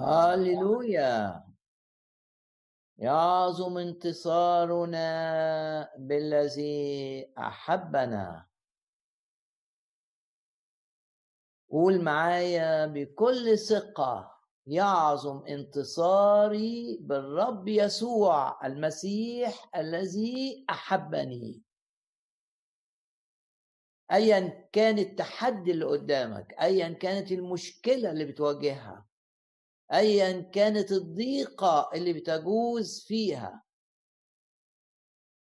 هللويا يعظم انتصارنا بالذي أحبنا. قول معايا بكل ثقة يعظم انتصاري بالرب يسوع المسيح الذي أحبني. ايا كان التحدي اللي قدامك ايا كانت المشكلة اللي بتواجهها. ايا كانت الضيقة اللي بتجوز فيها.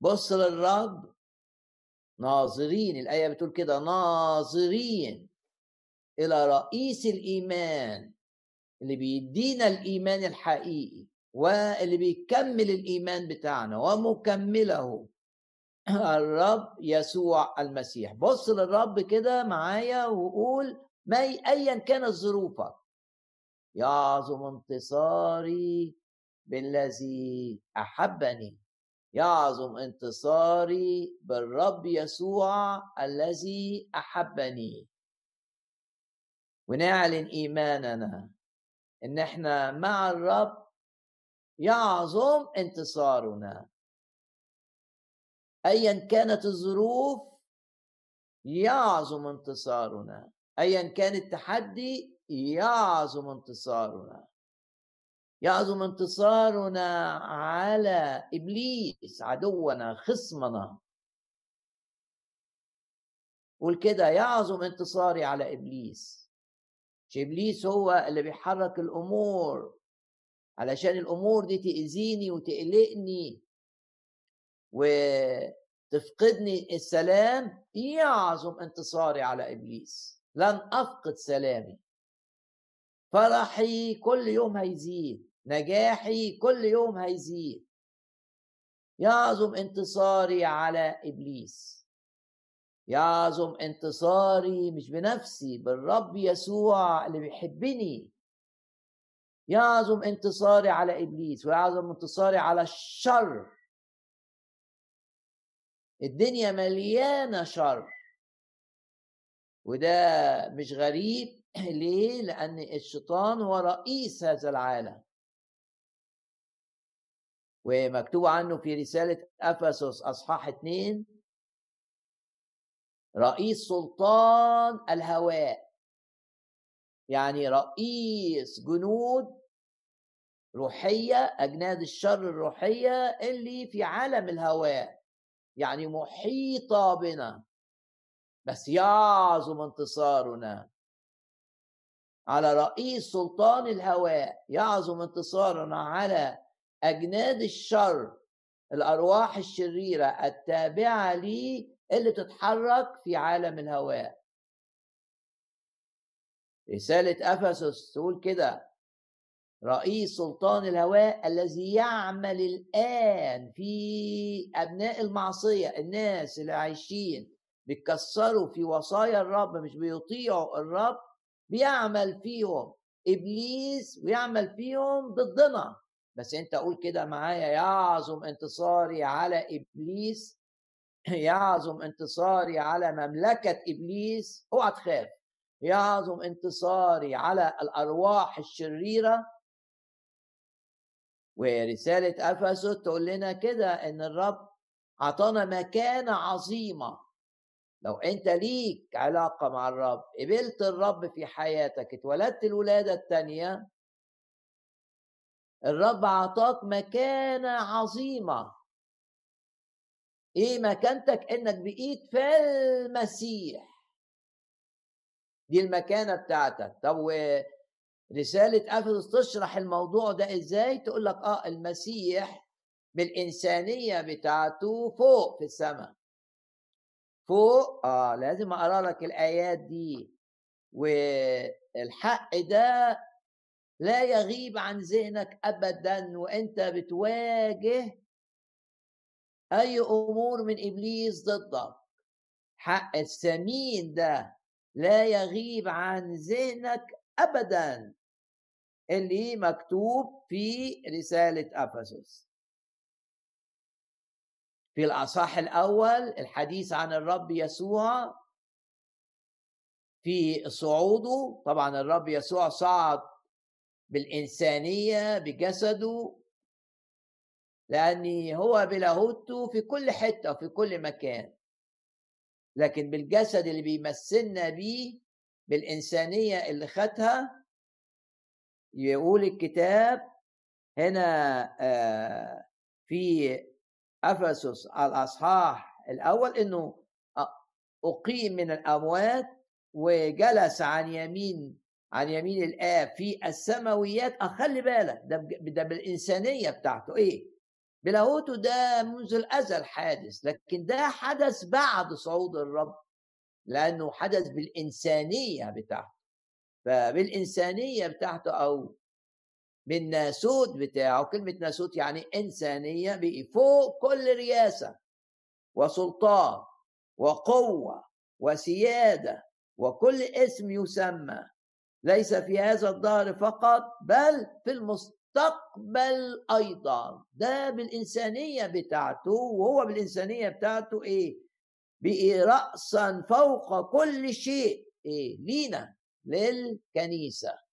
بص للرب ناظرين الآية بتقول كده ناظرين إلى رئيس الإيمان اللي بيدينا الإيمان الحقيقي واللي بيكمل الإيمان بتاعنا ومكمله. الرب يسوع المسيح. بص للرب كده معايا وقول ما ايا كانت ظروفك. يعظم انتصاري بالذي أحبني. يعظم انتصاري بالرب يسوع الذي أحبني. ونعلن إيماننا إن إحنا مع الرب يعظم انتصارنا. ايا كانت الظروف يعظم انتصارنا. ايا كان التحدي يعظم انتصارنا. يعظم انتصارنا على إبليس عدونا خصمنا. قول كده يعظم انتصاري على إبليس. مش إبليس هو اللي بيحرك الأمور. علشان الأمور دي تأذيني وتقلقني وتفقدني السلام يعظم انتصاري على إبليس. لن أفقد سلامي. فرحي كل يوم هيزيد نجاحي كل يوم هيزيد. يعظم انتصاري على إبليس. يعظم انتصاري مش بنفسي بالرب يسوع اللي بيحبني. يعظم انتصاري على إبليس ويعظم انتصاري على الشر. الدنيا مليانة شر. وده مش غريب ليه؟ لأن الشيطان هو رئيس هذا العالم. ومكتوب عنه في رسالة أفسس أصحاح اتنين رئيس سلطان الهواء. يعني رئيس جنود روحية أجناد الشر الروحية اللي في عالم الهواء. يعني محيطة بنا. بس يعظم انتصارنا. على رئيس سلطان الهواء يعظم انتصارنا على أجناد الشر الأرواح الشريرة التابعة لي اللي تتحرك في عالم الهواء. رسالة أفسس تقول كده رئيس سلطان الهواء الذي يعمل الآن في أبناء المعصية الناس اللي عايشين بيكسروا في وصايا الرب مش بيطيعوا الرب بيعمل فيهم إبليس ويعمل فيهم ضدنا بس أنت قول كده معايا يعظم انتصاري على إبليس؟ يعظم انتصاري على مملكة إبليس؟ أوعى تخاف. يعظم انتصاري على الأرواح الشريرة؟ ورسالة أفسس تقول لنا كده إن الرب أعطانا مكانة عظيمة. لو أنت ليك علاقة مع الرب قبلت الرب في حياتك اتولدت الولادة الثانية الرب أعطاك مكانة عظيمة. إيه مكانتك؟ إنك بقيت في المسيح. دي المكانة بتاعتك. طب رسالة أفسس تشرح الموضوع ده إزاي؟ تقول لك آه المسيح بالإنسانية بتاعته فوق في السماء. فوق آه لازم أقرأ لك الآيات دي. والحق ده لا يغيب عن ذهنك أبدا وأنت بتواجه أي أمور من إبليس ضدك. حق الثمين ده لا يغيب عن ذهنك ابدا اللي مكتوب في رسالة أفسس. في الاصح الأول الحديث عن الرب يسوع في صعوده. طبعا الرب يسوع صعد بالإنسانية بجسده لأن هو بلاهوته في كل حتة وفي كل مكان. لكن بالجسد اللي بيمثلنا بيه بالإنسانية اللي خدها يقول الكتاب هنا آه، في أفسس الأصحاح الأول إنه أقيم من الأموات وجلس عن يمين عن يمين الآب في السماويات. أخلي بالك ده ده بالإنسانية بتاعته. إيه؟ بلاهوته ده منذ الأزل حادث لكن ده حدث بعد صعود الرب لأنه حدث بالإنسانية بتاعته. فبالإنسانية بتاعته أو بالناسوت بتاعه. كلمة ناسوت يعني إنسانية بقي فوق كل رياسة وسلطان وقوة وسيادة وكل اسم يسمى. ليس في هذا الدهر فقط بل في المستقبل أيضا. ده بالإنسانية بتاعته. وهو بالإنسانية بتاعته إيه؟ بقي رأسا فوق كل شيء. إيه؟ لينا للكنيسة.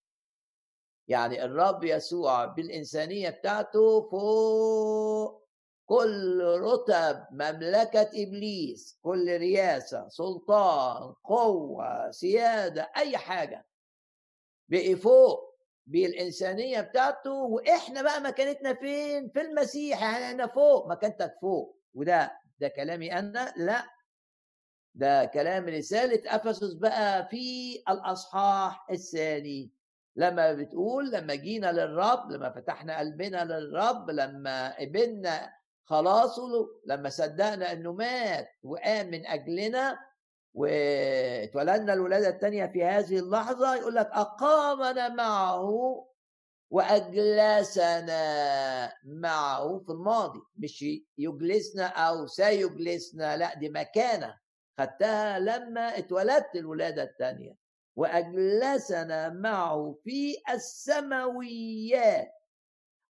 يعني الرب يسوع بالإنسانية بتاعته فوق كل رتب مملكة إبليس كل رياسة سلطان قوة سيادة أي حاجة بقي فوق بالإنسانية بتاعته. وإحنا بقى مكانتنا فين؟ في المسيح. يعني أنا فوق مكانتك فوق. وده ده كلامي أنا؟ لا. ده كلام رسالة أفسس بقى في الأصحاح الثاني. لما بتقول لما جينا للرب لما فتحنا قلبنا للرب لما قبلنا خلاصه لما صدقنا إنه مات وقام من أجلنا واتولدنا الولادة الثانية في هذه اللحظة يقول لك أقامنا معه وأجلسنا معه في الماضي. مش يجلسنا أو سيجلسنا لأ دي مكانة خدتها لما اتولدت الولادة الثانية وأجلسنا معه في السماويات.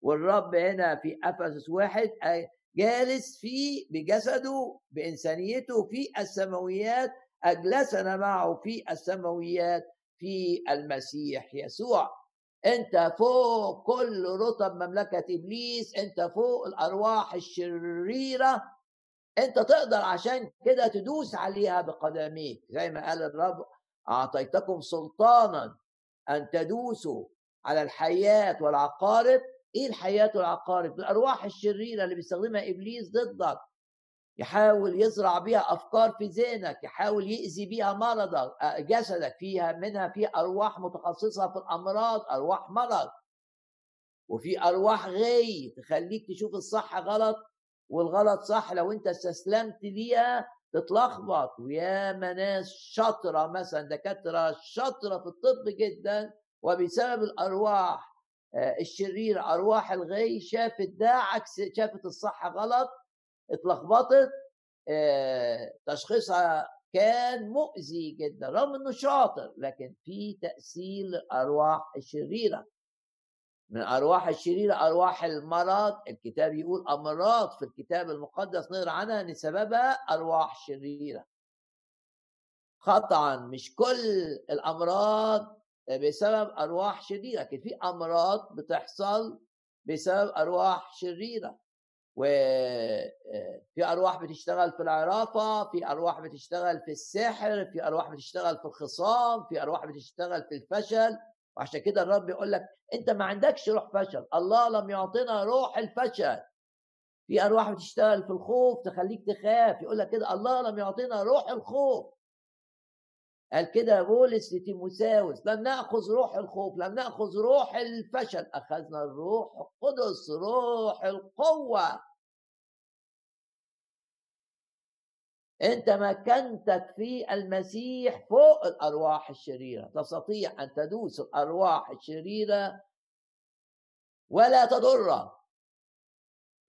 والرب هنا في أفسس واحد جالس في بجسده بإنسانيته في السماويات. أجلسنا معه في السماويات في المسيح يسوع. أنت فوق كل رتب مملكة إبليس أنت فوق الأرواح الشريرة. أنت تقدر عشان كده تدوس عليها بقدميك. زي ما قال الرب أعطيتكم سلطانا أن تدوسوا على الحيات والعقارب. إيه الحيات والعقارب؟ الأرواح الشريرة اللي بيستخدمها إبليس ضدك. يحاول يزرع بها أفكار في ذهنك يحاول يأذي بها مرضك جسدك. فيها منها في أرواح متخصصة في الأمراض أرواح مرض. وفي أرواح غي تخليك تشوف الصح غلط والغلط صح لو أنت استسلمت ليها تتلخبط ويا ناس شاطرة مثلا دكاترة شاطرة في الطب جدا وبسبب الأرواح آه، الشريره أرواح الغي شافت ده عكس شافت الصح غلط اتلخبطت آه، تشخيصها كان مؤذي جدا رغم إنه شاطر لكن في تأثير الارواح الشريرة. من أرواح الشريره أرواح المرض. الكتاب يقول أمراض في الكتاب المقدس نقرأ عنها إن سببها أرواح شريرة. قطعا مش كل الأمراض بسبب أرواح شريرة لكن في أمراض بتحصل بسبب أرواح شريرة. وفي أرواح بتشتغل في العرافة في أرواح بتشتغل في السحر في أرواح بتشتغل في الخصام في أرواح بتشتغل في الفشل. وعشان كده الرب يقول لك انت ما عندكش روح فشل الله لم يعطينا روح الفشل. في أرواح بتشتغل في الخوف تخليك تخاف يقول لك كده الله لم يعطينا روح الخوف. قال كده بولس لتيموساوس لم نأخذ روح الخوف لم نأخذ روح الفشل أخذنا الروح القدس روح القوة. انت مكانتك في المسيح فوق الأرواح الشريرة. تستطيع أن تدوس الأرواح الشريرة ولا تضر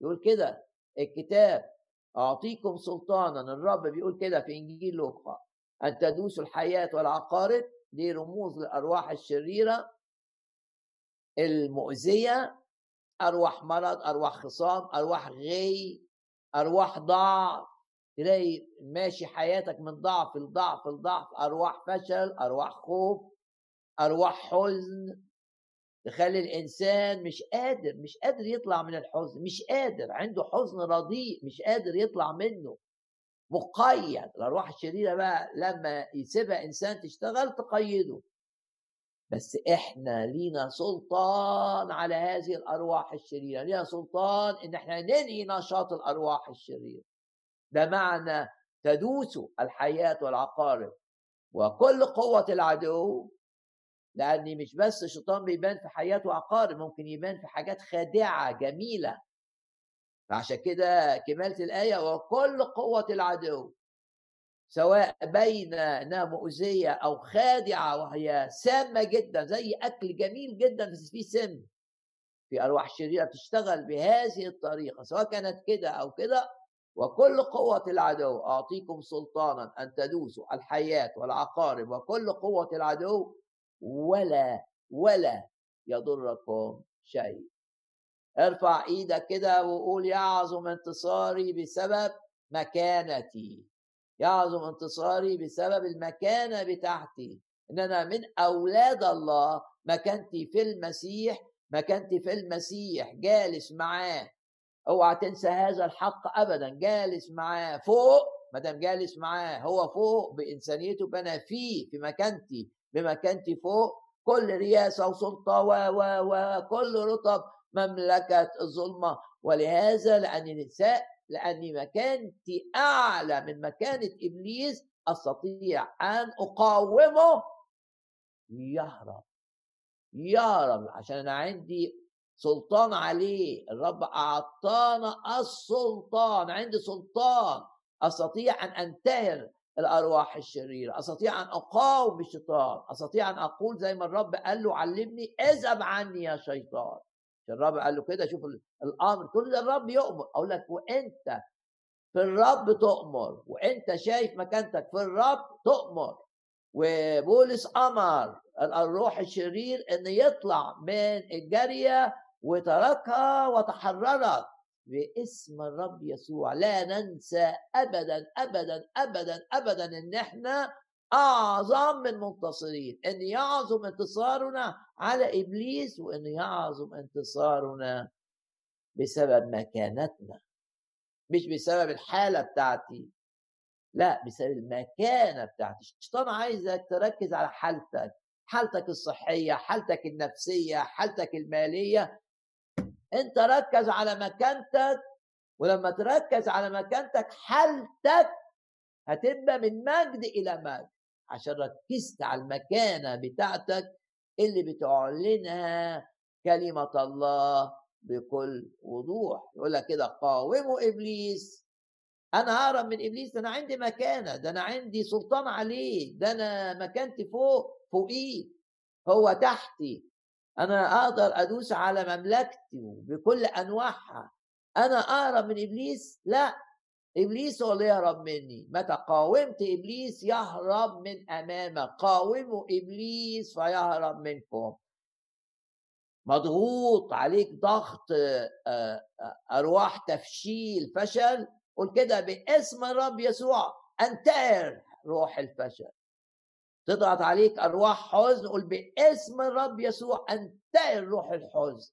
يقول كده الكتاب. أعطيكم سلطانا. الرب بيقول كده في إنجيل لوقا. أن تدوسوا الحياة والعقارب دي رموز للأرواح الشريرة. المؤذية. أرواح مرض أرواح خصام أرواح غي أرواح ضعف. تلاقي ماشي حياتك من ضعف لضعف لضعف أرواح فشل أرواح خوف أرواح حزن تخلي الإنسان مش قادر مش قادر يطلع من الحزن مش قادر عنده حزن رديء مش قادر يطلع منه مقيد. الأرواح الشريرة بقى لما يسيبها إنسان تشتغل تقيده. بس إحنا لينا سلطان على هذه الأرواح الشريرة لينا سلطان إن إحنا ننهي نشاط الأرواح الشريرة. ده معنى تدوس الحياة والعقارب. وكل قوة العدو لأن مش بس الشيطان بيبان في حياته عقارب ممكن يبان في حاجات خادعة جميلة. فعشان كده كمالة الآية وكل قوة العدو سواء بين انها مؤذية أو خادعة وهي سامة جدا زي أكل جميل جدا بس فيه سم. في أرواح شريرة بتشتغل بهذه الطريقة سواء كانت كده أو كده وكل قوة العدو أعطيكم سلطانا أن تدوسوا الحياة والعقارب وكل قوة العدو ولا ولا يضركم شيء. ارفع إيدك كده وقول يعظم انتصاري بسبب مكانتي يعظم انتصاري بسبب المكانة بتاعتي إن أنا من أولاد الله مكانتي في المسيح مكانتي في المسيح جالس معاه. اوعى تنسى هذا الحق ابدا. جالس معاه فوق ما دام جالس معاه هو فوق بإنسانيته فانا فيه في مكانتي بمكانتي فوق كل رياسه وسلطة و و وكل رطب مملكة الظلمة. ولهذا لأني النساء لأني مكانتي أعلى من مكانة إبليس أستطيع أن أقاومه. يهرب يهرب عشان أنا عندي سلطان عليه الرب أعطانا السلطان عندي سلطان. أستطيع أن أنتهر الأرواح الشريرة أستطيع أن أقاوم الشيطان أستطيع أن أقول زي ما الرب قال له علمني اذهب عني يا شيطان. الرب قال له كده شوف الأمر كل ده الرب يؤمر. أقول لك وأنت في الرب تؤمر وأنت شايف مكانتك في الرب تؤمر. وبولس أمر الروح الشرير إن يطلع من الجارية وتركها وتحررت باسم الرب يسوع. لا ننسى ابدا ابدا ابدا ابدا إن إحنا أعظم من منتصرين. إن يعظم انتصارنا على إبليس وإن يعظم انتصارنا بسبب مكانتنا. مش بسبب الحالة بتاعتي لا بسبب المكانة بتاعتي. الشيطان عايزك تركز على حالتك حالتك الصحية حالتك النفسية حالتك المالية انت ركز على مكانتك ولما تركز على مكانتك حالتك هتبقى من مجد إلى مجد عشان ركزت على المكانة بتاعتك اللي بتعلنها كلمة الله بكل وضوح. يقول لك كده قاوموا إبليس. أنا أهرب من إبليس؟ ده أنا عندي مكانة ده أنا عندي سلطان عليه ده أنا مكانتي فوق فوقيه هو تحتي. أنا أقدر أدوس على مملكتي بكل أنواعها. أنا اهرب من إبليس؟ لا. إبليس هو اللي يهرب مني. متى قاومت إبليس يهرب من أمامك. قاوموا إبليس فيهرب منكم. مضغوط عليك ضغط أرواح تفشيل فشل. قول كده باسم الرب يسوع. أنتهر روح الفشل. تضغط عليك أرواح حزن قول باسم الرب يسوع انتهر روح الحزن.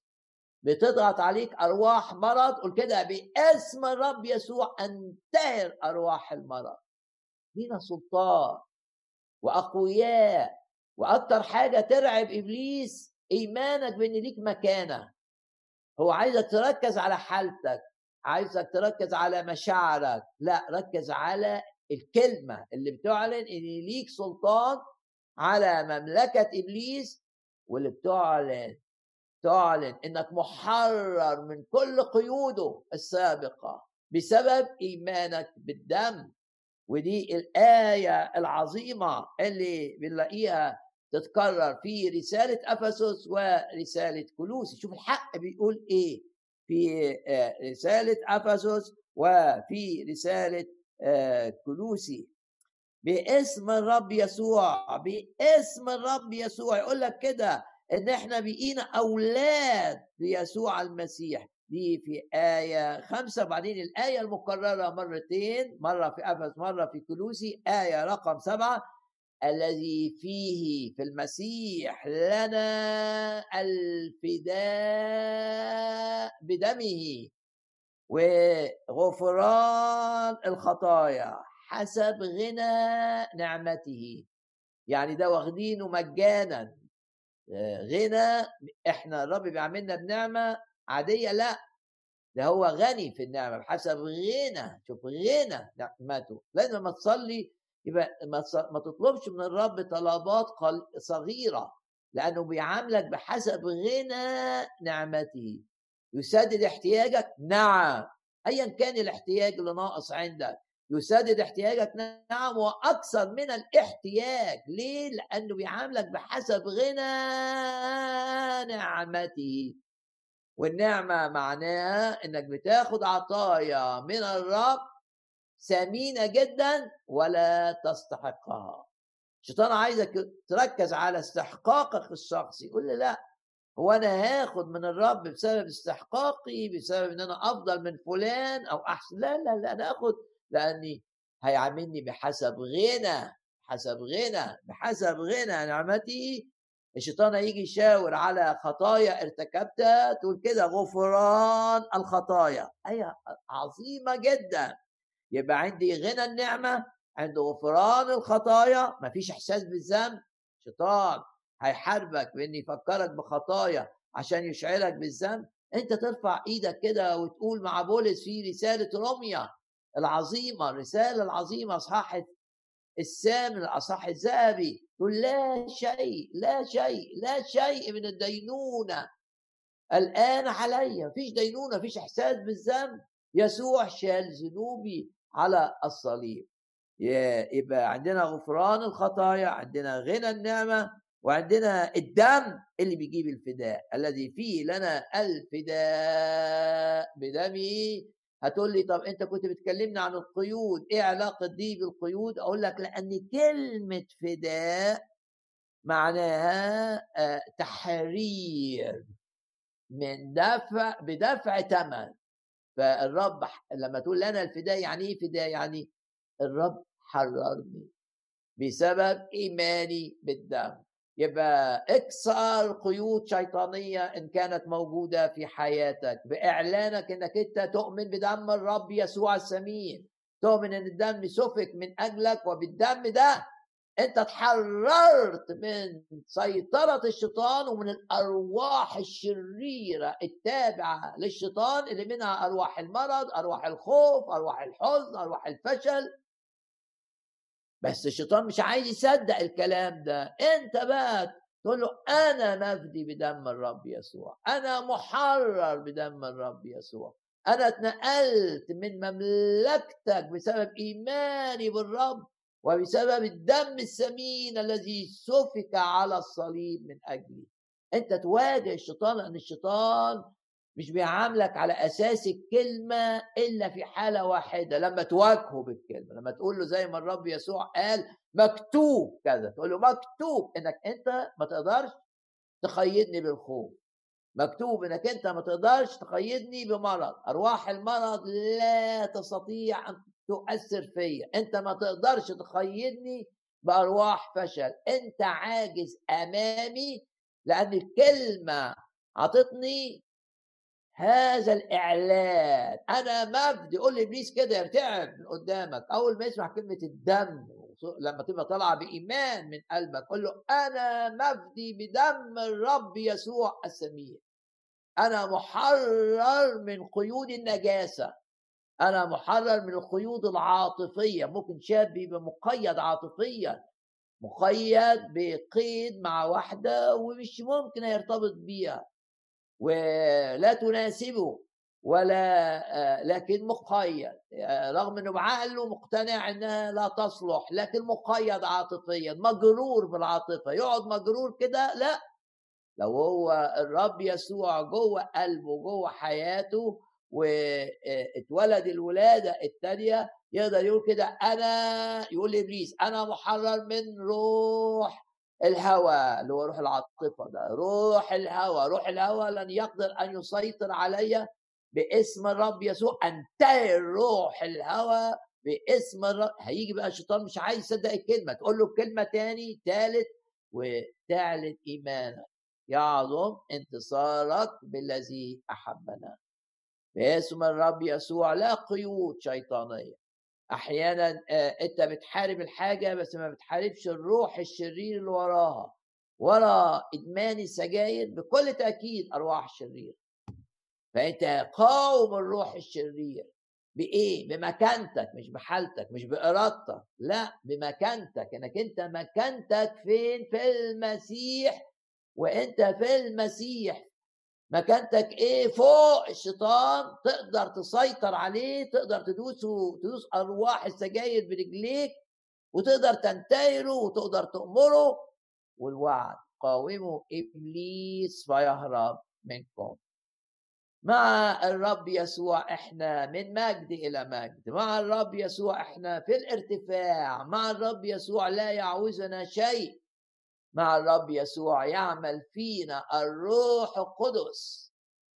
بتضغط عليك أرواح مرض قول كده باسم الرب يسوع انتهر أرواح المرض. لينا سلطان؟ وأقوياء. وأكتر حاجة ترعب إبليس إيمانك بإن ليك مكانة. هو عايزك تركز على حالتك عايزك تركز على مشاعرك. لا ركز على الكلمة اللي بتعلن إن ليك سلطان على مملكة إبليس واللي بتعلن تعلن إنك محرر من كل قيوده السابقة بسبب إيمانك بالدم. ودي الآية العظيمة اللي بنلاقيها تتكرر في رسالة أفسس ورسالة كلوسي شوف الحق بيقول إيه؟ في رسالة أفسس وفي رسالة كلوسي. باسم الرب يسوع باسم الرب يسوع. يقول لك كده إن إحنا بقينا أولاد ليسوع المسيح. دي في آية خمسة بعدين الآية المكررة مرتين مرة في أفس مرة في كلوسي. آية رقم سبعة الذي فيه في المسيح لنا الفداء بدمه. وغفران الخطايا حسب غنى نعمته. يعني ده واخدينه مجانا. غنى إحنا الرب بيعملنا بنعمة عادية؟ لا. ده هو غني في النعمة بحسب غنى. شوف غنى نعمته. لازم لما تصلي يبقى ما تطلبش من الرب طلبات صغيرة لأنه بيعاملك بحسب غنى نعمته. يسدد احتياجك؟ نعم. ايا كان الاحتياج اللي ناقص عندك. يسدد احتياجك؟ نعم. وأكثر من الاحتياج. ليه؟ لأنه بيعاملك بحسب غنى نعمته. والنعمة معناها إنك بتاخد عطايا من الرب ثمينة جدا ولا تستحقها. الشيطان عايزك تركز على استحقاقك الشخصي. يقول لي لا. هو أنا هاخد من الرب بسبب استحقاقي بسبب إن أنا أفضل من فلان أو أحسن. لا لا لا أنا اخد لأني هيعاملني بحسب غنى حسب غنى بحسب غنى. نعمته الشيطان هيجي يشاور على خطايا ارتكبتها تقول كده غفران الخطايا. إيه عظيمة جدا. يبقى عندي غنى النعمة عند غفران الخطايا. مفيش إحساس بالذنب. شيطان هيحاربك بان يفكرك بخطايا عشان يشعرك بالذنب أنت ترفع إيدك كده وتقول مع بولس في رسالة روميا العظيمة الرسالة العظيمة أصحاح الثامن الأصحاح الذهبي تقول لا شيء لا شيء لا شيء من الدينونة الآن علي مفيش دينونة مفيش إحساس بالذنب. يسوع شال ذنوبي على الصليب. يبقى عندنا غفران الخطايا عندنا غنى النعمة. وعندنا الدم اللي بيجيب الفداء الذي فيه لنا الفداء بدمه هتقول لي طب أنت كنت بتكلمنا عن القيود إيه علاقة دي بالقيود؟ أقول لك لأن كلمة فداء معناها آه، تحرير من دفع بدفع ثمن فالرب لما تقول لنا الفداء يعني إيه فداء؟ يعني الرب حررني بسبب إيماني بالدم. يبقى اكسر قيود شيطانية إن كانت موجودة في حياتك. بإعلانك إنك أنت تؤمن بدم الرب يسوع السمين. تؤمن إن الدم سفك من أجلك وبالدم ده أنت اتحررت من سيطرة الشيطان ومن الأرواح الشريرة التابعة للشيطان اللي منها أرواح المرض أرواح الخوف أرواح الحزن أرواح الفشل. بس الشيطان مش عايز يصدق الكلام ده. انت بقى تقول له أنا مفدي بدم الرب يسوع. أنا محرر بدم الرب يسوع. أنا اتنقلت من مملكتك بسبب إيماني بالرب وبسبب الدم الثمين الذي سفك على الصليب من أجلي. أنت تواجه الشيطان لأن الشيطان مش بيعاملك على أساس الكلمة إلا في حالة واحدة لما تواجهه بالكلمة لما تقول له زي ما الرب يسوع قال مكتوب كذا تقول له مكتوب إنك أنت ما تقدرش تقيدني بالخوف مكتوب إنك أنت ما تقدرش تقيدني بمرض أرواح المرض لا تستطيع أن تؤثر فيا أنت ما تقدرش تقيدني بأرواح فشل أنت عاجز أمامي لأن الكلمة عطتني هذا الإعلان. أنا مجد يقول لإبليس كده يرتعب من قدامك. أول ما يسمع كلمة الدم لما تبقى طالعة بإيمان من قلبك قول له أنا مفدي بدم الرب يسوع السميع. أنا محرر من قيود النجاسة. أنا محرر من القيود العاطفية. ممكن شاب يبقى مقيد عاطفيا. مقيد بقيد مع واحدة ومش ممكن يرتبط بيها. ولا تناسبه ولا آه، لكن مقيد آه، رغم إنه بعقله مقتنع إنها لا تصلح لكن مقيد عاطفيا مجرور بالعاطفة. يقعد مجرور كده؟ لا. لو هو الرب يسوع جوه قلبه جوه حياته واتولد الولادة الثانية يقدر يقول كده أنا يقول لإبليس أنا محرر من روح الهوى اللي هو روح العاطفة ده. روح الهوى روح الهوى لن يقدر أن يسيطر علي باسم الرب يسوع. انتهي روح الهوى باسم الرب. هيجي بقى الشيطان مش عايز يصدق الكلمة تقول له كلمة تاني تالت وتعلن إيمانك. يعظم انتصارك بالذي أحبنا. باسم الرب يسوع لا قيود شيطانية. أحيانا أنت بتحارب الحاجة بس ما بتحاربش الروح الشرير اللي وراها ورا إدمان السجاير بكل تأكيد أرواح شريره فأنت قاوم الروح الشرير. بإيه؟ بمكانتك مش بحالتك مش بإرادتك لا بمكانتك. إنك أنت مكانتك فين؟ في المسيح. وأنت في المسيح مكانتك إيه؟ فوق الشيطان تقدر تسيطر عليه تقدر تدوسه تدوس أرواح السجاير برجليك وتقدر تنتهره وتقدر تأمره والوعد قاوموا إبليس فيهرب منكم. مع الرب يسوع إحنا من مجد إلى مجد. مع الرب يسوع إحنا في الارتفاع. مع الرب يسوع لا يعوزنا شيء. مع الرب يسوع يعمل فينا الروح القدس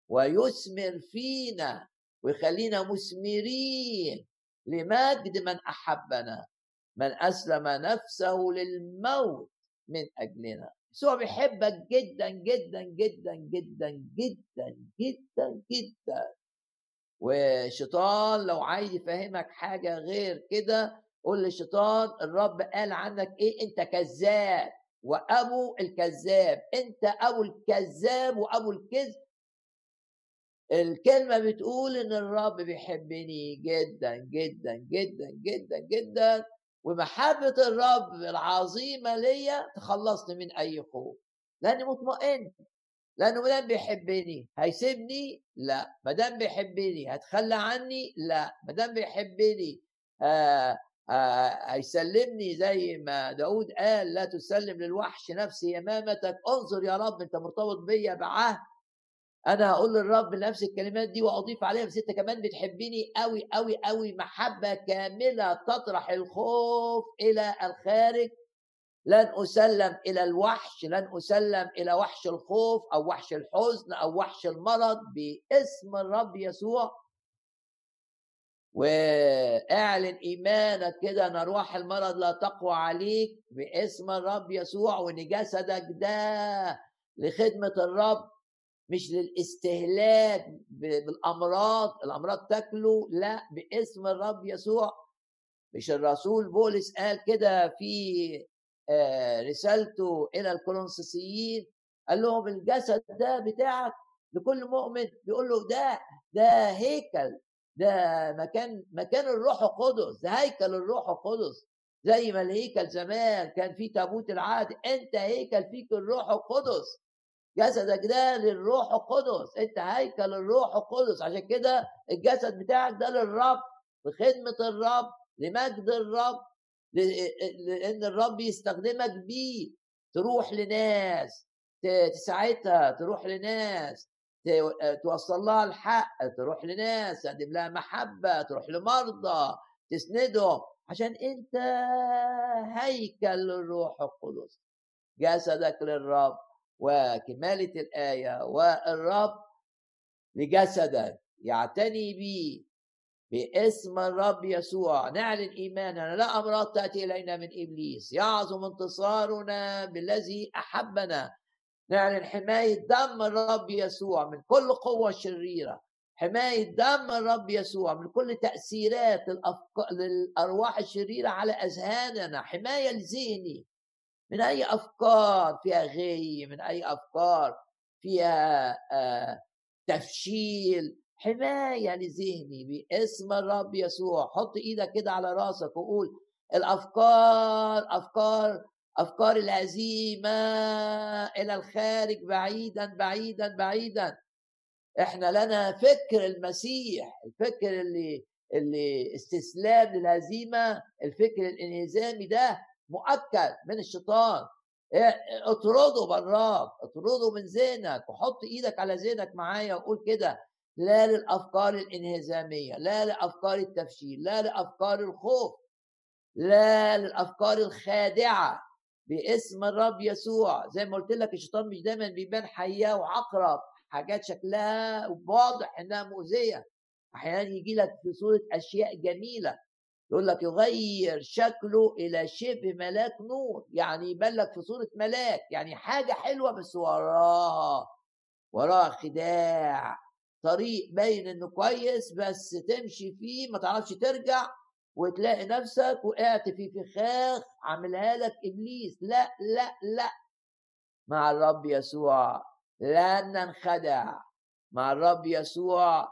ويثمر فينا ويخلينا مثمرين. لمجد من أحبنا من أسلم نفسه للموت من أجلنا. يسوع بيحبك جدا جدا جدا جدا جدا جدا جدا. والشيطان لو عايز يفهمك حاجة غير كده قول للشيطان الرب قال عنك إيه؟ أنت كذاب. وأبو الكذاب. أنت أبو الكذاب وأبو الكذب. الكلمة بتقول إن الرب بيحبني جدا جدا جدا جدا جدا. ومحبة الرب العظيمة ليا تخلصني من أي خوف. لأني مطمئن. لأنه ما دام بيحبني هيسيبني؟ لا. ما دام بيحبني هتخلى عني؟ لا. ما دام بيحبني آه هيسلمني زي ما داود قال لا تسلم للوحش نفسي يمامتك انظر يا رب أنت مرتبط بيا بعهد. أنا هقول للرب نفس الكلمات دي وأضيف عليها بس أنت كمان بتحبني قوي قوي قوي محبة كاملة تطرح الخوف إلى الخارج. لن أسلم إلى الوحش لن أسلم إلى وحش الخوف أو وحش الحزن أو وحش المرض باسم الرب يسوع. واعلن إيمانك كده ان ارواح المرض لا تقوى عليك باسم الرب يسوع وإن جسدك ده لخدمة الرب مش للاستهلاك بالأمراض الأمراض تاكله لا باسم الرب يسوع. مش الرسول بولس قال كده في آه، رسالته إلى الكولونسيين قال لهم الجسد ده بتاعك لكل مؤمن بيقول له ده ده هيكل. ده مكان مكان الروح القدس ده هيكل الروح القدس. زي ما الهيكل زمان كان فيه تابوت العهد انت هيكل فيك الروح القدس. جسدك ده للروح القدس. انت هيكل الروح القدس. عشان كده الجسد بتاعك ده للرب لخدمة الرب لمجد الرب لأن الرب يستخدمك بيه. تروح لناس تساعدها تروح لناس. توصل لها الحق تروح لناس تقدم لها محبة تروح لمرضى تسندهم عشان انت هيكل الروح القدس. جسدك للرب وكمالة الآية والرب لجسدك يعتني بي باسم الرب يسوع. نعلن إيماننا لا أمراض تأتي إلينا من إبليس. يعظم انتصارنا بالذي أحبنا. نعلن حماية دم الرب يسوع من كل قوة شريرة. حماية دم الرب يسوع من كل تأثيرات الأفكار للأرواح الشريرة على أذهاننا. حماية لذهني. من أي أفكار فيها غي من أي أفكار فيها آه تفشيل. حماية لذهني باسم الرب يسوع. حط إيدك كده على راسك وقول الأفكار أفكار أفكار الهزيمة إلى الخارج بعيدا بعيدا بعيدا. إحنا لنا فكر المسيح الفكر اللي اللي استسلام للهزيمه الفكر الإنهزامي ده مؤكد من الشيطان. اطرده براك اطرده من ذهنك وحط إيدك على ذهنك معايا وقول كده لا للأفكار الإنهزامية لا لأفكار التفشيل لا لأفكار الخوف لا للأفكار الخادعة. باسم الرب يسوع. زي ما قلت لك الشيطان مش دايما بيبان حياه وعقرب. حاجات شكلها واضح إنها مؤذية. أحيانا يجي لك في صورة أشياء جميلة. يقول لك يغير شكله إلى شبه ملاك نور يعني يبان لك في صورة ملاك. يعني حاجة حلوة بس وراها. وراها خداع. طريق باين إنه كويس بس تمشي فيه ما تعرفش ترجع. وتلاقي نفسك وقعت في فخاخ عاملها لك إبليس. لا لا لا. مع الرب يسوع لن ننخدع. مع الرب يسوع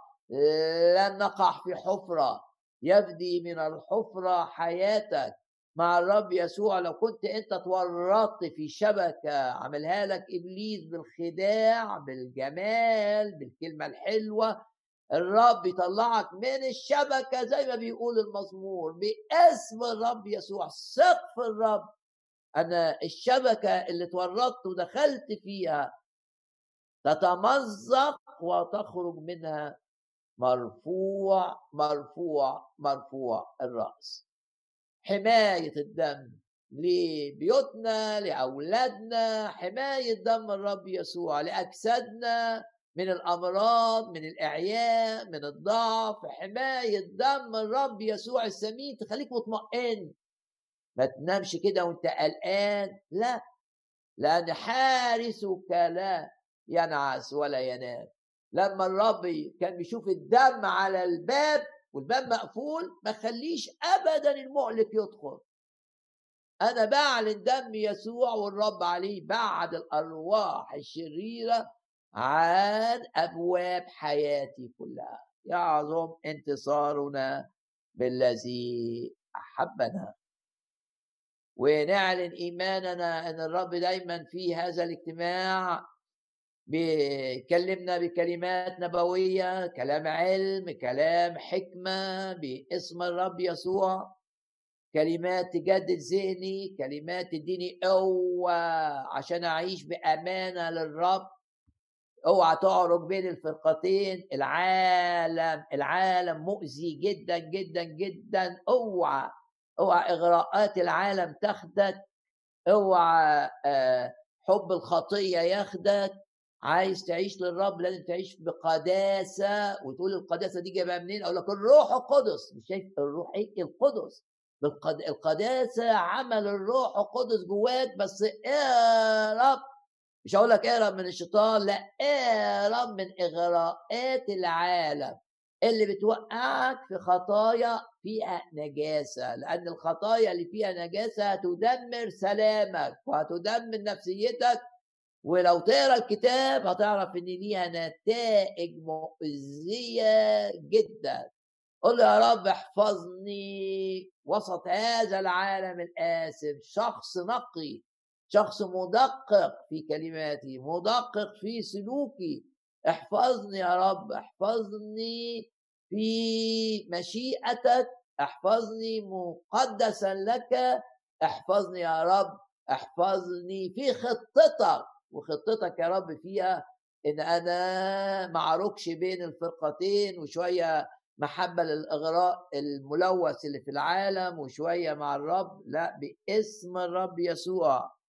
لن نقع في حفرة. يفدي من الحفرة حياتك. مع الرب يسوع لو كنت أنت تورطت في شبكة عملها لك إبليس بالخداع بالجمال بالكلمة الحلوة الرب يطلعك من الشبكة زي ما بيقول المزمور باسم الرب يسوع ثق في الرب. أنا الشبكة اللي تورطت ودخلت فيها تتمزق وتخرج منها مرفوع مرفوع مرفوع الرأس. حماية الدم لبيوتنا لأولادنا حماية دم الرب يسوع لأجسادنا. من الأمراض من الإعياء من الضعف حماية دم الرب يسوع السمين تخليك مطمئن. ما تنامش كده وانت قلقان لا. لأن حارسك لا ينعس ولا ينام. لما الرب كان بيشوف الدم على الباب والباب مقفول ما خليش ابدا المؤلف يدخل. أنا بعلن دم يسوع والرب عليه بعد الأرواح الشريرة عن أبواب حياتي كلها. يعظم انتصارنا بالذي أحبنا. ونعلن إيماننا أن الرب دايما في هذا الاجتماع بيكلمنا بكلمات نبوية كلام علم كلام حكمة باسم الرب يسوع. كلمات تجدد ذهني كلمات تديني قوة عشان أعيش بأمانة للرب. أوعى تعرج بين الفرقتين. العالم العالم مؤذي جدا جدا جدا. أوعى أوعى إغراءات العالم تاخدك. أوعى آه، حب الخطية ياخدك. عايز تعيش للرب لازم تعيش بقداسة. وتقول القداسة دي جايبها منين؟ أقول لك الروح القدس. مش شايف الروح إيه؟ القدس القداسة عمل الروح القدس جواك. بس اهرب مش هقول لك اهرب من الشيطان لا اهرب من إغراءات العالم اللي بتوقعك في خطايا فيها نجاسة لأن الخطايا اللي فيها نجاسة هتدمر سلامك وهتدمر نفسيتك ولو تقرأ الكتاب هتعرف إن ليها نتائج مؤذية جدا. قل يا رب احفظني وسط هذا العالم الآسف شخص نقي. شخص مدقق في كلماتي مدقق في سلوكي. احفظني يا رب احفظني في مشيئتك احفظني مقدسا لك. احفظني يا رب احفظني في خطتك. وخطتك يا رب فيها إن أنا ما اعركش بين الفرقتين وشوية محبة للإغراء الملوث اللي في العالم وشوية مع الرب لا باسم الرب يسوع.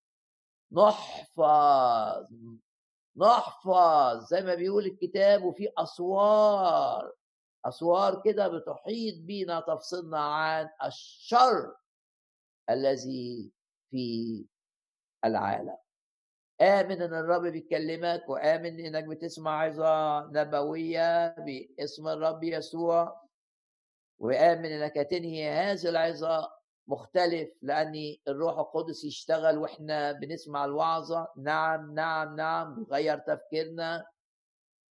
نحفظ نحفظ زي ما بيقول الكتاب وفي أسوار أسوار كده بتحيط بينا تفصلنا عن الشر الذي في العالم. آمن إن الرب بيكلمك وآمن إنك بتسمع عظة نبوية باسم الرب يسوع وآمن إنك هتنهي هذه العظة مختلف لأن الروح القدس يشتغل وإحنا بنسمع الوعظة نعم نعم نعم يغير تفكيرنا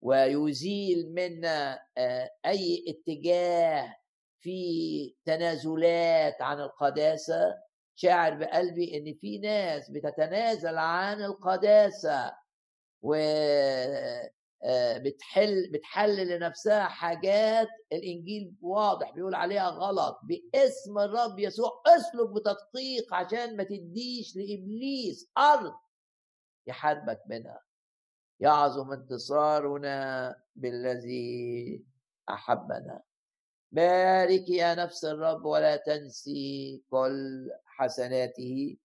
ويزيل منا آه، أي اتجاه في تنازلات عن القداسة. شاعر بقلبي إن في ناس بتتنازل عن القداسة و بتحل بتحلل لنفسها حاجات الإنجيل واضح بيقول عليها غلط. باسم الرب يسوع اسلك بتدقيق عشان ما تديش لإبليس أرض يحاربك منها. يعظم انتصارنا بالذي أحبنا. بارك يا نفس الرب ولا تنسي كل حسناته.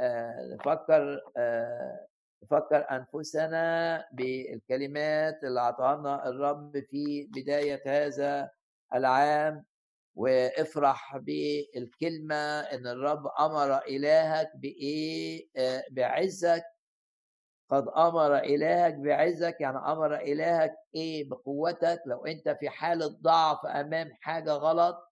ونفكر آه، نفكر أنفسنا بالكلمات اللي اعطاها لنا الرب في بداية هذا العام وافرح بالكلمة إن الرب أمر إلهك بإيه؟ آه، بعزك. قد أمر إلهك بعزك يعني أمر إلهك إيه؟ بقوتك. لو أنت في حالة ضعف أمام حاجة غلط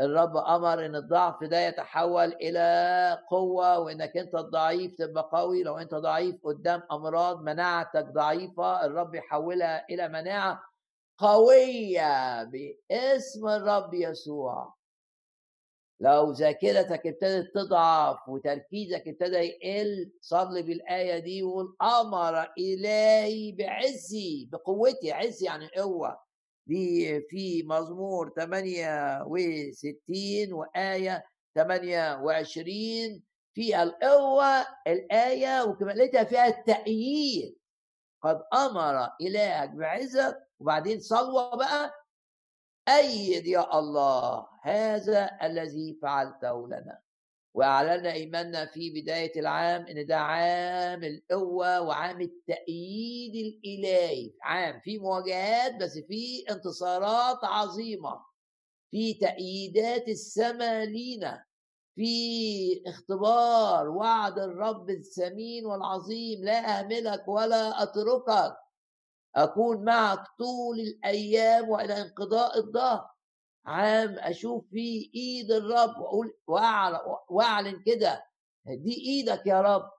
الرب أمر إن الضعف ده يتحول إلى قوة وإنك أنت الضعيف تبقى قوي. لو أنت ضعيف قدام أمراض مناعتك ضعيفة الرب يحولها إلى مناعة قوية باسم الرب يسوع. لو ذاكرتك ابتدت تضعف وتركيزك ابتدى يقل صلي بالآية دي وقول أمر إلهي بعزي بقوتي عزي يعني دي في مزمور 68 وآية 28 فيها القوة الآية وكمالتها فيها التأييد. قد أمر إلهك بعزك وبعدين صلوة بقى. أيد يا الله هذا الذي فعلته لنا. وأعلنا إيماننا في بداية العام إن ده عام القوة وعام التأييد الإلهي. عام في مواجهات بس في انتصارات عظيمة. في تأييدات السماء لينا في اختبار وعد الرب الثمين والعظيم لا أهملك ولا أتركك. أكون معك طول الأيام وإلى انقضاء الظهر عام أشوف فيه إيد الرب وأقول وأعلن كده دي إيدك يا رب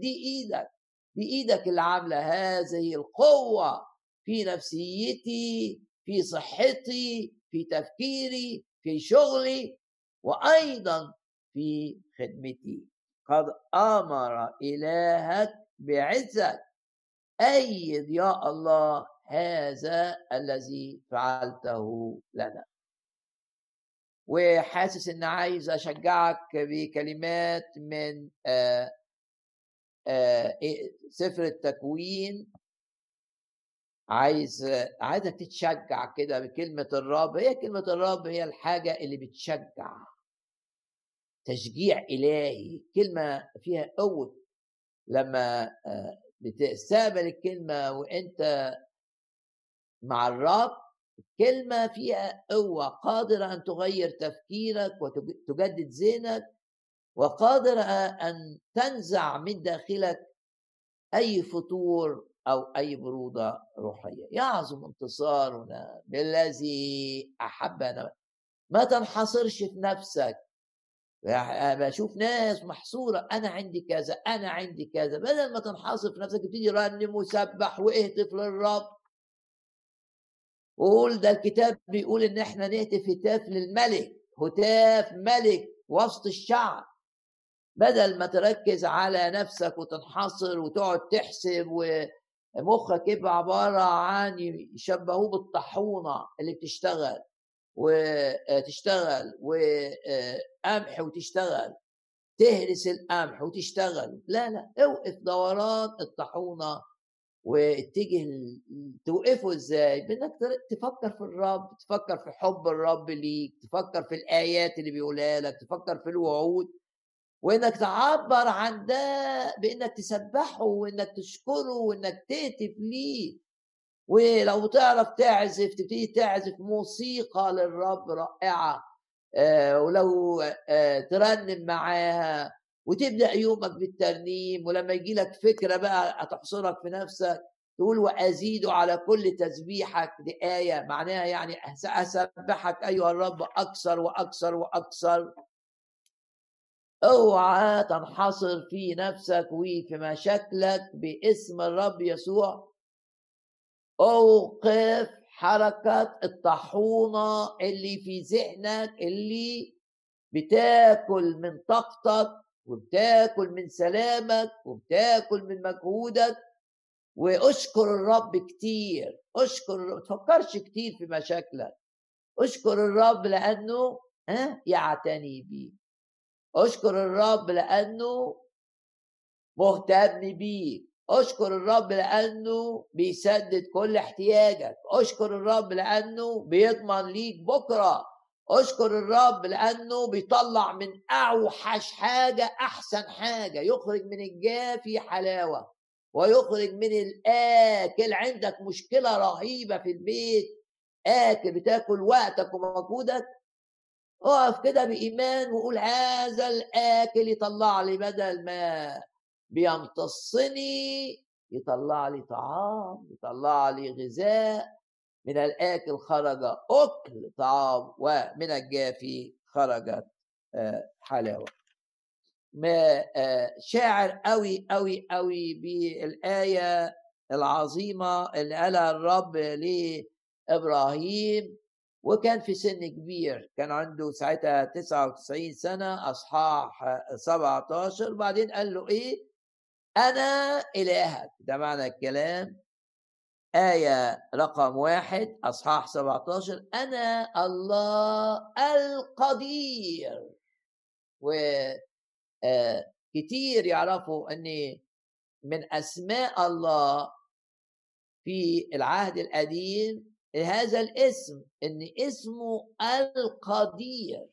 دي إيدك دي إيدك اللي عاملة هذه القوة في نفسيتي في صحتي في تفكيري في شغلي وأيضا في خدمتي. قد أمر إلهك بعزك. أيد يا الله هذا الذي فعلته لنا. وحاسس ان عايز أشجعك بكلمات من آآ آآ سفر التكوين. عايز عايزك تتشجع كده بكلمة الرب. هي كلمة الرب هي الحاجة اللي بتشجع. تشجيع إلهي. كلمة فيها قوة. لما بتستقبل الكلمة وأنت مع الرب كلمة فيها قوة قادرة أن تغير تفكيرك وتجدد ذهنك وقادرة أن تنزع من داخلك أي فتور أو أي برودة روحية. يعظم انتصارنا بالذي أحبنا. ما تنحصرش في نفسك. بشوف ناس محصورة أنا عندي كذا أنا عندي كذا. بدل ما تنحصر في نفسك تبتدي رنم وسبح واهتف للرب. وقول ده الكتاب بيقول إن إحنا نهتف هتاف للملك هتاف ملك وسط الشعب. بدل ما تركز على نفسك وتنحصر وتقعد تحسب ومخك يبقى عبارة عن يشبهوه بالطاحونة اللي بتشتغل وتشتغل وقمح وتشتغل تهرس القمح وتشتغل. لا لا أوقف دوران الطاحونة واتجه توقفه إزاي؟ بإنك تفكر في الرب تفكر في حب الرب ليك تفكر في الآيات اللي بيقولها لك تفكر في الوعود. وإنك تعبر عن ده بإنك تسبحه وإنك تشكره وإنك تهتف ليه. ولو تعرف تعزف تبتدي تعزف موسيقى للرب رائعة آه ولو آه ترنم معاها. وتبدأ يومك بالترنيم ولما يجي لك فكرة بقى هتحصرك في نفسك تقول وأزيد على كل تسبيحك آية معناها يعني أسبحك أيها الرب أكثر وأكثر وأكثر. أوعى تنحصر في نفسك وفي مشاكلك باسم الرب يسوع. أوقف حركة الطاحونة اللي في ذهنك اللي بتاكل من طاقتك وبتاكل من سلامك وبتاكل من مجهودك واشكر الرب كتير اشكر الرب تفكرش كتير في مشاكلك اشكر الرب لأنه ها؟ يعتني بيك اشكر الرب لأنه مهتم بيك اشكر الرب لأنه بيسدد كل احتياجك. اشكر الرب لأنه بيضمن ليك بكرة. أشكر الرب لأنه بيطلع من أوحش حاجة أحسن حاجة. يخرج من الجافي حلاوة ويخرج من الآكل. عندك مشكلة رهيبة في البيت. آكل بتاكل وقتك ومجهودك. اقف كده بإيمان وقول هذا الآكل يطلع لي بدل ما بيمتصني يطلع لي طعام يطلع لي غذاء. من الأكل خرج أكل طعام ومن الجافي خرجت آه، حلاوة. ما آه، شاعر قوي قوي قوي بالآية العظيمة اللي قالها الرب لابراهيم وكان في سن كبير كان عنده ساعتها 99 سنة أصحاح 17 بعدين قال له إيه؟ أنا إلهك. ده معنى الكلام آية رقم واحد أصحاح 17 أنا الله القدير. و آه، كتير يعرفوا أن من أسماء الله في العهد القديم هذا الاسم إن اسمه القدير.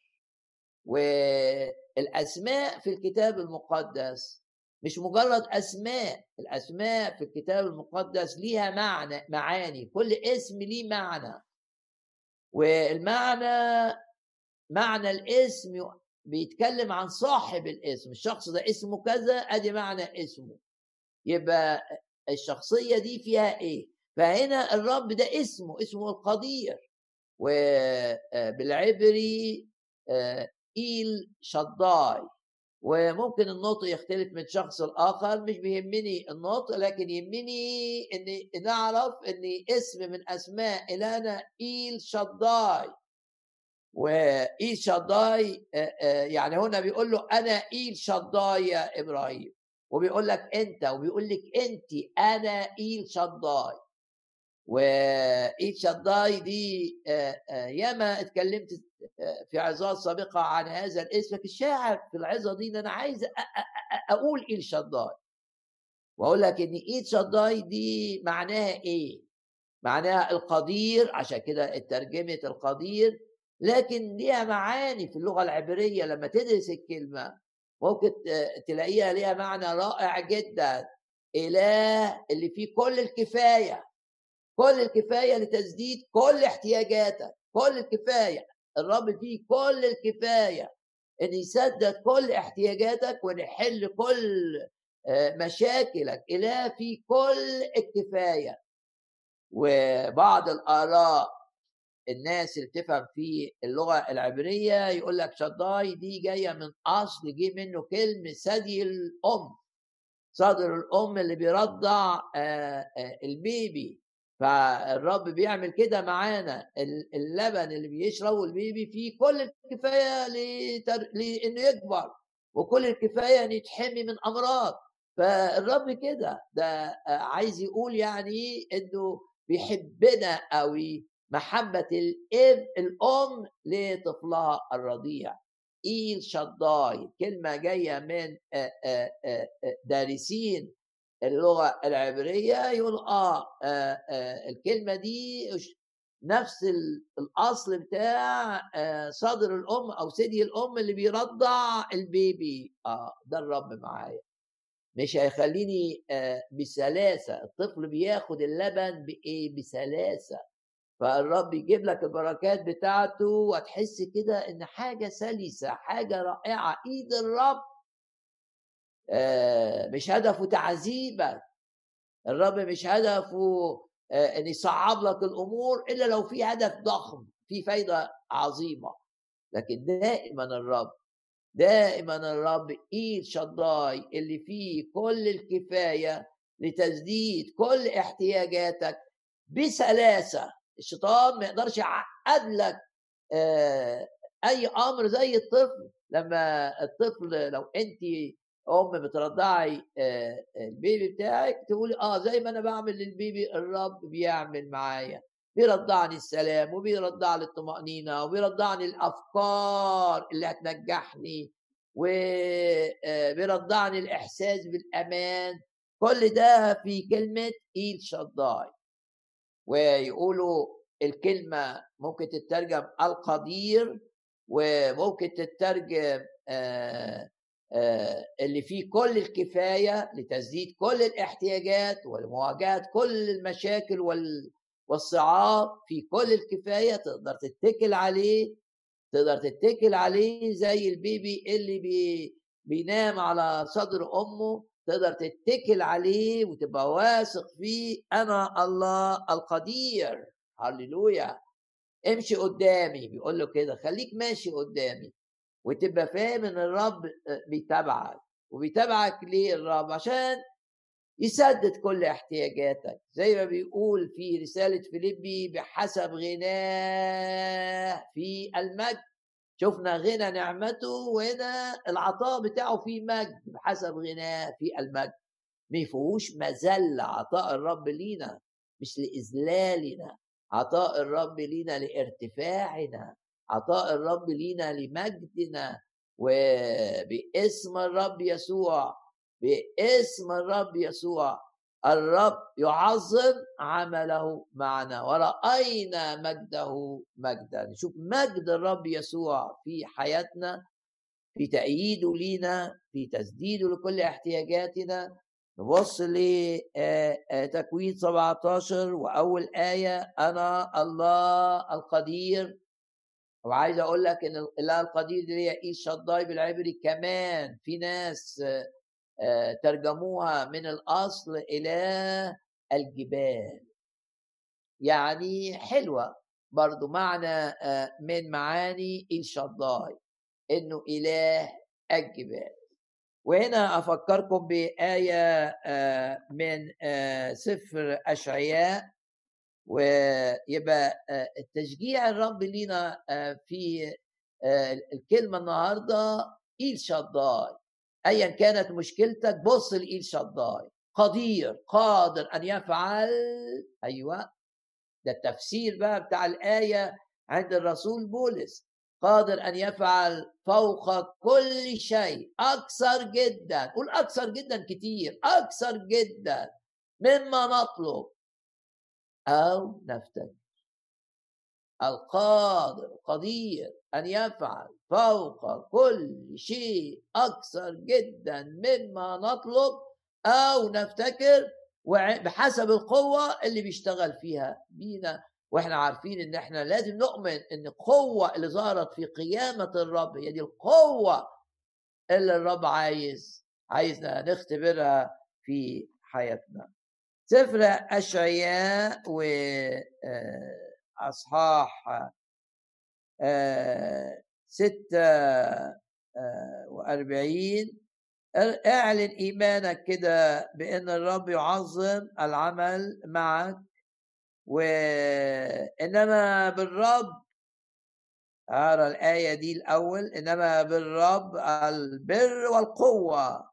والأسماء في الكتاب المقدس مش مجرد أسماء الأسماء في الكتاب المقدس ليها معنى معاني كل اسم ليه معنى. والمعنى معنى الاسم بيتكلم عن صاحب الاسم الشخص ده اسمه كذا أدي معنى اسمه. يبقى الشخصية دي فيها إيه؟ فهنا الرب ده اسمه اسمه القدير. وبالعبري آه، إيل شداي وممكن النطق يختلف من شخص لآخر مش بيهمني النطق لكن يهمني إن نعرف إن اسم من أسماء إلهنا إيل شداي وإيل شداي يعني هنا بيقول له أنا إيل شداي يا إبراهيم وبيقول لك أنت وبيقول لك أنت أنا إيل شداي وايد شداي دي آه، آه، ياما اتكلمت آه، في عظات سابقة عن هذا الاسم لكن الشاعر في العظة دي أنا عايز أقول ايد شداي وأقول لك إن ايد شداي دي معناها إيه؟ معناها القدير عشان كده اترجمت القدير لكن ليها معاني في اللغة العبرية. لما تدرس الكلمة ممكن تلاقيها ليها معنى رائع جدا. إله اللي فيه كل الكفاية. كل الكفاية لتسديد كل احتياجاتك كل الكفاية. الرب فيه كل الكفاية. إن يسدد كل احتياجاتك ونحل كل آه، مشاكلك إله في كل الكفاية. وبعض الآراء الناس اللي بتفهم في اللغة العبرية يقول لك شداي دي جاية من أصل جه منه كلمة ثدي الأم. صدر الأم اللي بيرضع آه، آه، البيبي. فالرب بيعمل كده معانا. اللبن اللي بيشربه البيبي فيه كل الكفاية لتر... لأنه يكبر وكل الكفاية ان يتحمي من أمراض. فالرب كده ده عايز يقول يعني إنه بيحبنا قوي محبة الاب الأم لطفلها الرضيع. إيل شداي كلمة جاية من دارسين اللغة العبرية يقول آه, آه, آه الكلمة دي نفس الأصل بتاع آه صدر الأم أو ثدي الأم اللي بيرضع البيبي. آه ده الرب معايا. مش هيخليني آه بسلاسة. الطفل بياخد اللبن بإيه؟ بسلاسة. فالرب يجيب لك البركات بتاعته وتحس كده إن حاجة سلسة حاجة رائعة. إيد الرب مش هدفه تعذيبك. الرب مش هدفه آه، إن يصعب لك الأمور إلا لو في هدف ضخم في فايدة عظيمة. لكن دائما الرب دائما الرب إيد شداي اللي فيه كل الكفاية لتسديد كل احتياجاتك بسلاسة. الشيطان ما يقدرش يعقد لك آه، أي أمر زي الطفل. لما الطفل لو انت ام بترضعي آه، البيبي بتاعك تقولي آه زي ما أنا بعمل للبيبي الرب بيعمل معايا. بيرضعني السلام وبيرضعني الطمأنينة وبيرضعني الأفكار اللي هتنجحني وبيرضعني آه، الإحساس بالأمان. كل ده في كلمة إيل شداي ويقولوا الكلمة ممكن تترجم القدير وممكن تترجم آه آه، اللي فيه كل الكفاية لتسديد كل الاحتياجات ولمواجهه كل المشاكل والصعاب في كل الكفاية تقدر تتكل عليه تقدر تتكل عليه زي البيبي اللي بي بينام على صدر أمه تقدر تتكل عليه وتبقى واثق فيه أنا الله القدير. هللويا. امشي قدامي بيقول له كده. خليك ماشي قدامي. وتبقى فاهم إن الرب بيتابعك. وبيتابعك ليه الرب؟ عشان يسدد كل احتياجاتك. زي ما بيقول في رسالة فيليبي بحسب غناه في المجد. شفنا غنى نعمته وهنا العطاء بتاعه في مجد بحسب غناه في المجد. ما فيهوش مذلة عطاء الرب لينا مش لإذلالنا. عطاء الرب لينا لارتفاعنا. عطاء الرب لينا لمجدنا وباسم الرب يسوع باسم الرب يسوع الرب يعظم عمله معنا ورأينا مجده مجدا. نشوف مجد الرب يسوع في حياتنا في تأييده لينا في تسديده لكل احتياجاتنا. نبص لتكوين 17 وأول آية أنا الله القدير. وعايز أقول لك إن الإله القدير دي هي إيش شداي بالعبري كمان في ناس ترجموها من الأصل إلى الجبال. يعني حلوة برضو معنى من معاني الشداي إنه إله الجبال. وهنا أفكركم بآية من سفر أشعياء ويبقى التشجيع الرب لينا في الكلمة النهاردة إيل شداي ايا كانت مشكلتك بص لايد شداي قدير قادر أن يفعل أيوه. ده التفسير بقى بتاع الآية عند الرسول بولس. قادر أن يفعل فوق كل شيء. أكثر جدا. قول أكثر جدا كتير. أكثر جدا. مما نطلب. أو نفتكر القادر قدير أن يفعل فوق كل شيء أكثر جدا مما نطلب أو نفتكر بحسب القوة اللي بيشتغل فيها بينا. وإحنا عارفين إن إحنا لازم نؤمن إن القوة اللي ظهرت في قيامة الرب هي دي القوة اللي الرب عايز عايزنا نختبرها في حياتنا. سفر أشعياء واصحاح ستة آه، وأربعين. اعلن إيمانك كده بأن الرب يعظم العمل معك وإنما بالرب أرى الآية دي الأول إنما بالرب البر والقوة.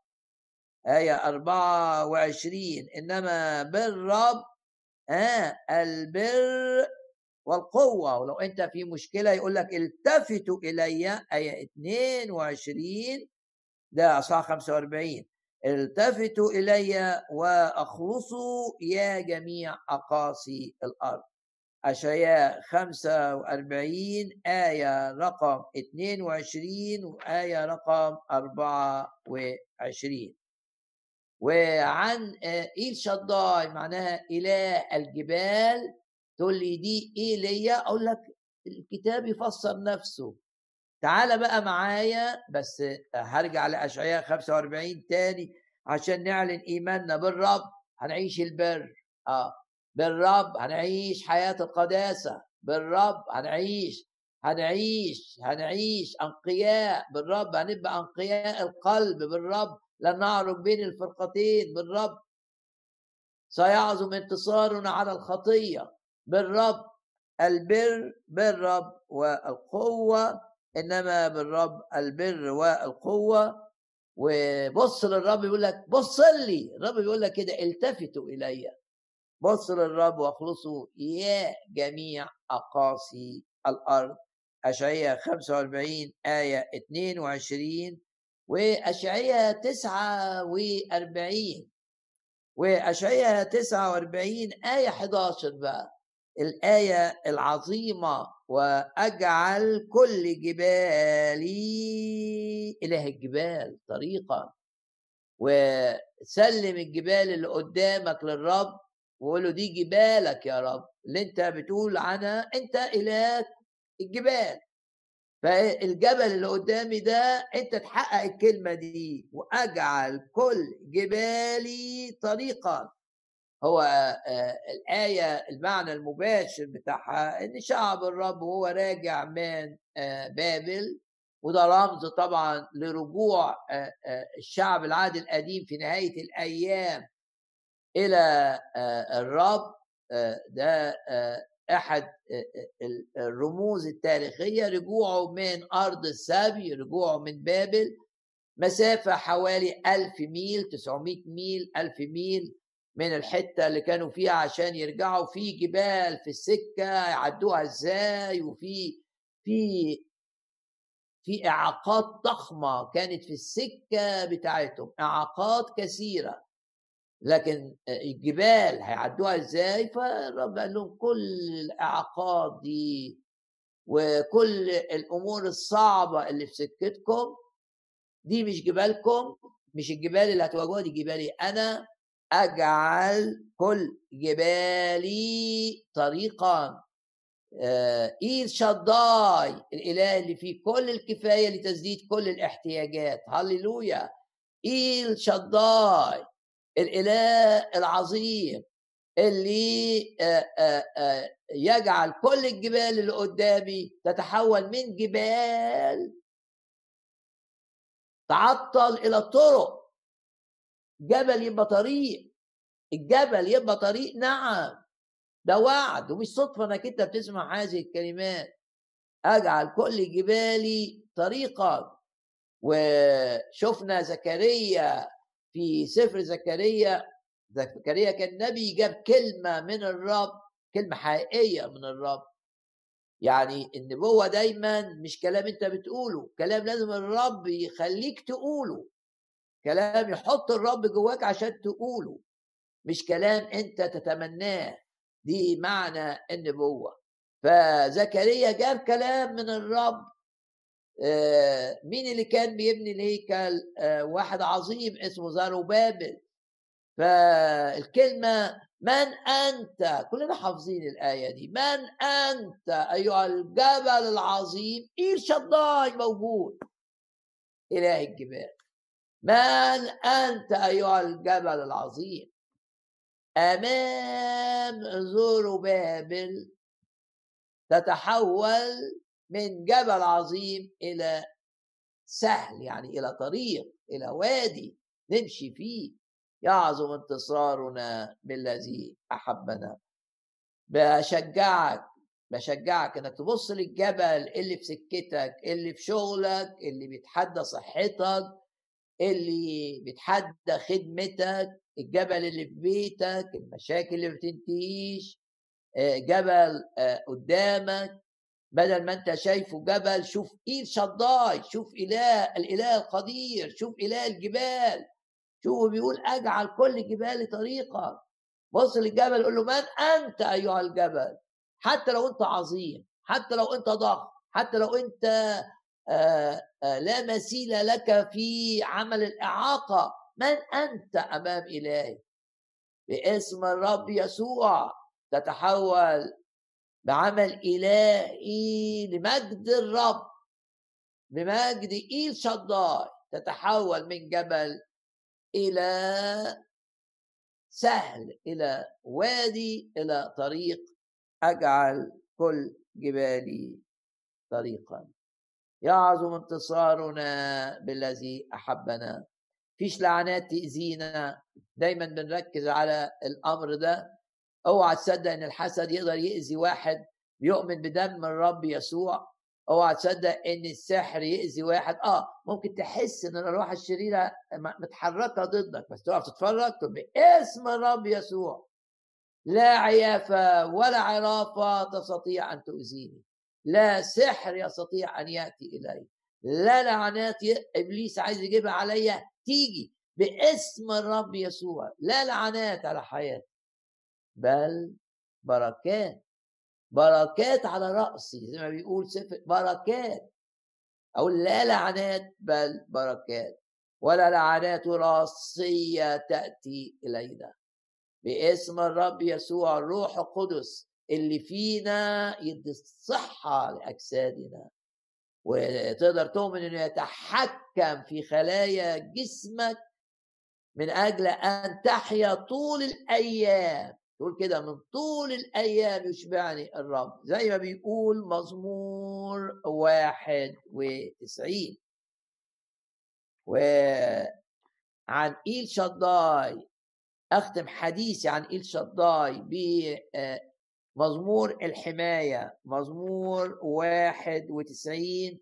آية أربعة وعشرين. إنما بالرب آه البر والقوة. ولو أنت في مشكلة يقول لك التفتوا إلي آية 22 ده أصحاح 45 التفتوا إلي وأخلصوا يا جميع أقاصي الأرض. أشعياء 45 آية رقم 22 وآية رقم 24 وعن إيل شداي معناها إله الجبال. تقول لي دي إيه ليا؟ أقول لك الكتاب يفسر نفسه. تعال بقى معايا بس هرجع لأشعياء 45 تاني عشان نعلن إيماننا بالرب. هنعيش البر. آه. بالرب هنعيش حياة القداسة. بالرب هنعيش هنعيش هنعيش أنقياء. بالرب هنبقى أنقياء القلب. بالرب لن نعرج بين الفرقتين بالرب. سيعظم انتصارنا على الخطية بالرب. البر بالرب والقوة إنما بالرب البر والقوة. وبص للرب يقول لك بص لي. الرب بيقول لك كده التفتوا إلي. بص للرب واخلصوا. يا جميع أقاصي الأرض. أشعية 45 آية 22 وأشعية 49 وأشعية 49 آية 11 بقى الآية العظيمة وأجعل كل جبالي إله الجبال طريقة. وسلم الجبال اللي قدامك للرب وقول له دي جبالك يا رب اللي أنت بتقول عنها أنت إله الجبال. فالجبل اللي قدامي ده أنت تحقق الكلمة دي وأجعل كل جبالي طريقا. هو الآية المعنى المباشر بتاعها إن شعب الرب وهو راجع من بابل وده رمز طبعا لرجوع الشعب العهد القديم في نهاية الأيام إلى الرب ده أحد الرموز التاريخية رجوعه من أرض السبي رجوعه من بابل مسافة حوالي ألف ميل 900 ميل ألف ميل من الحتة اللي كانوا فيها عشان يرجعوا. في جبال في السكه يعدوها إزاي؟ وفي في في إعاقات ضخمة كانت في السكة بتاعتهم إعاقات كثيرة. لكن الجبال هيعدوها إزاي؟ فالرب قال لهم كل الاعاقات دي وكل الأمور الصعبة اللي في سكتكم دي مش جبالكم مش الجبال اللي هتواجهوها دي جبالي. أنا أجعل كل جبالي طريقا. ايل شداي الإله اللي فيه كل الكفاية لتسديد كل الاحتياجات. هللويا. ايل شداي. الإله العظيم اللي يجعل كل الجبال اللي قدامي تتحول من جبال تعطل إلى طرق. جبل يبقى طريق. الجبل يبقى طريق نعم. ده وعد ومش صدفة إنك أنت بتسمع هذه الكلمات. أجعل كل جبالي طريقا. وشفنا زكريا في سفر زكريا زكريا كان نبي جاب كلمة من الرب كلمة حقيقية من الرب. يعني النبوه دايما مش كلام أنت بتقوله كلام لازم الرب يخليك تقوله. كلام يحط الرب جواك عشان تقوله مش كلام أنت تتمناه. دي معنى النبوه فزكريا جاب كلام من الرب مين اللي كان بيبني الهيكل؟ واحد عظيم اسمه زاروبابل فالكلمة من أنت؟ كلنا حافظين الآية دي. من أنت؟ أيها الجبل العظيم. إير شداي موجود. إله الجبال. من أنت أيها الجبل العظيم؟ أمام زوروبابل تتحول من جبل عظيم إلى سهل يعني إلى طريق إلى وادي نمشي فيه. يعظم انتصارنا بالذي أحبنا. بشجعك بشجعك إنك تبص للجبل اللي في سكتك اللي في شغلك اللي بيتحدى صحتك اللي بيتحدى خدمتك الجبل اللي في بيتك المشاكل اللي ما بتنتهيش جبل قدامك. بدل ما انت شايفه جبل شوف ايد شضاي شوف إله الإله القدير شوف إله الجبال. شوف بيقول أجعل كل جبال طريقا بص للجبل قول له من أنت أيها الجبل؟ حتى لو أنت عظيم حتى لو أنت ضخم حتى لو أنت آآ آآ لا مثيل لك في عمل الإعاقة. من أنت أمام إلهي؟ باسم الرب يسوع تتحول بعمل إلهي لمجد الرب بمجد إيل شداي تتحول من جبل إلى سهل إلى وادي إلى طريق. أجعل كل جبالي طريقا. يعظم انتصارنا بالذي أحبنا. فيش لعنات تأذينا. دايما بنركز على الأمر ده. أوعى تصدق إن الحسد يقدر يأذي واحد بيؤمن بدم الرب يسوع. أوعى تصدق إن السحر يأذي واحد. آه ممكن تحس إن الأرواح الشريرة متحركة ضدك بس تقف تتفرج تقول باسم الرب يسوع. لا عيافه ولا عرافه تستطيع أن تؤذيني. لا سحر يستطيع أن يأتي إلي. لا لعنات إبليس عايز يجيبها عليا تيجي باسم الرب يسوع. لا لعنات على حياتي. بل بركات. بركات على رأسي زي ما بيقول سفر بركات. أو لا لعنات بل بركات. ولا لعنات وراثية تأتي إلينا. باسم الرب يسوع الروح القدس اللي فينا يدي الصحة لأجسادنا. وتقدر تؤمن إنه يتحكم في خلايا جسمك من أجل أن تحيا طول الأيام. تقول كده من طول الأيام يشبعني الرب زي ما بيقول مزمور واحد وتسعين. وعن إيل شداي أختم حديثي عن إيل شداي بمزمور الحماية مزمور واحد وتسعين.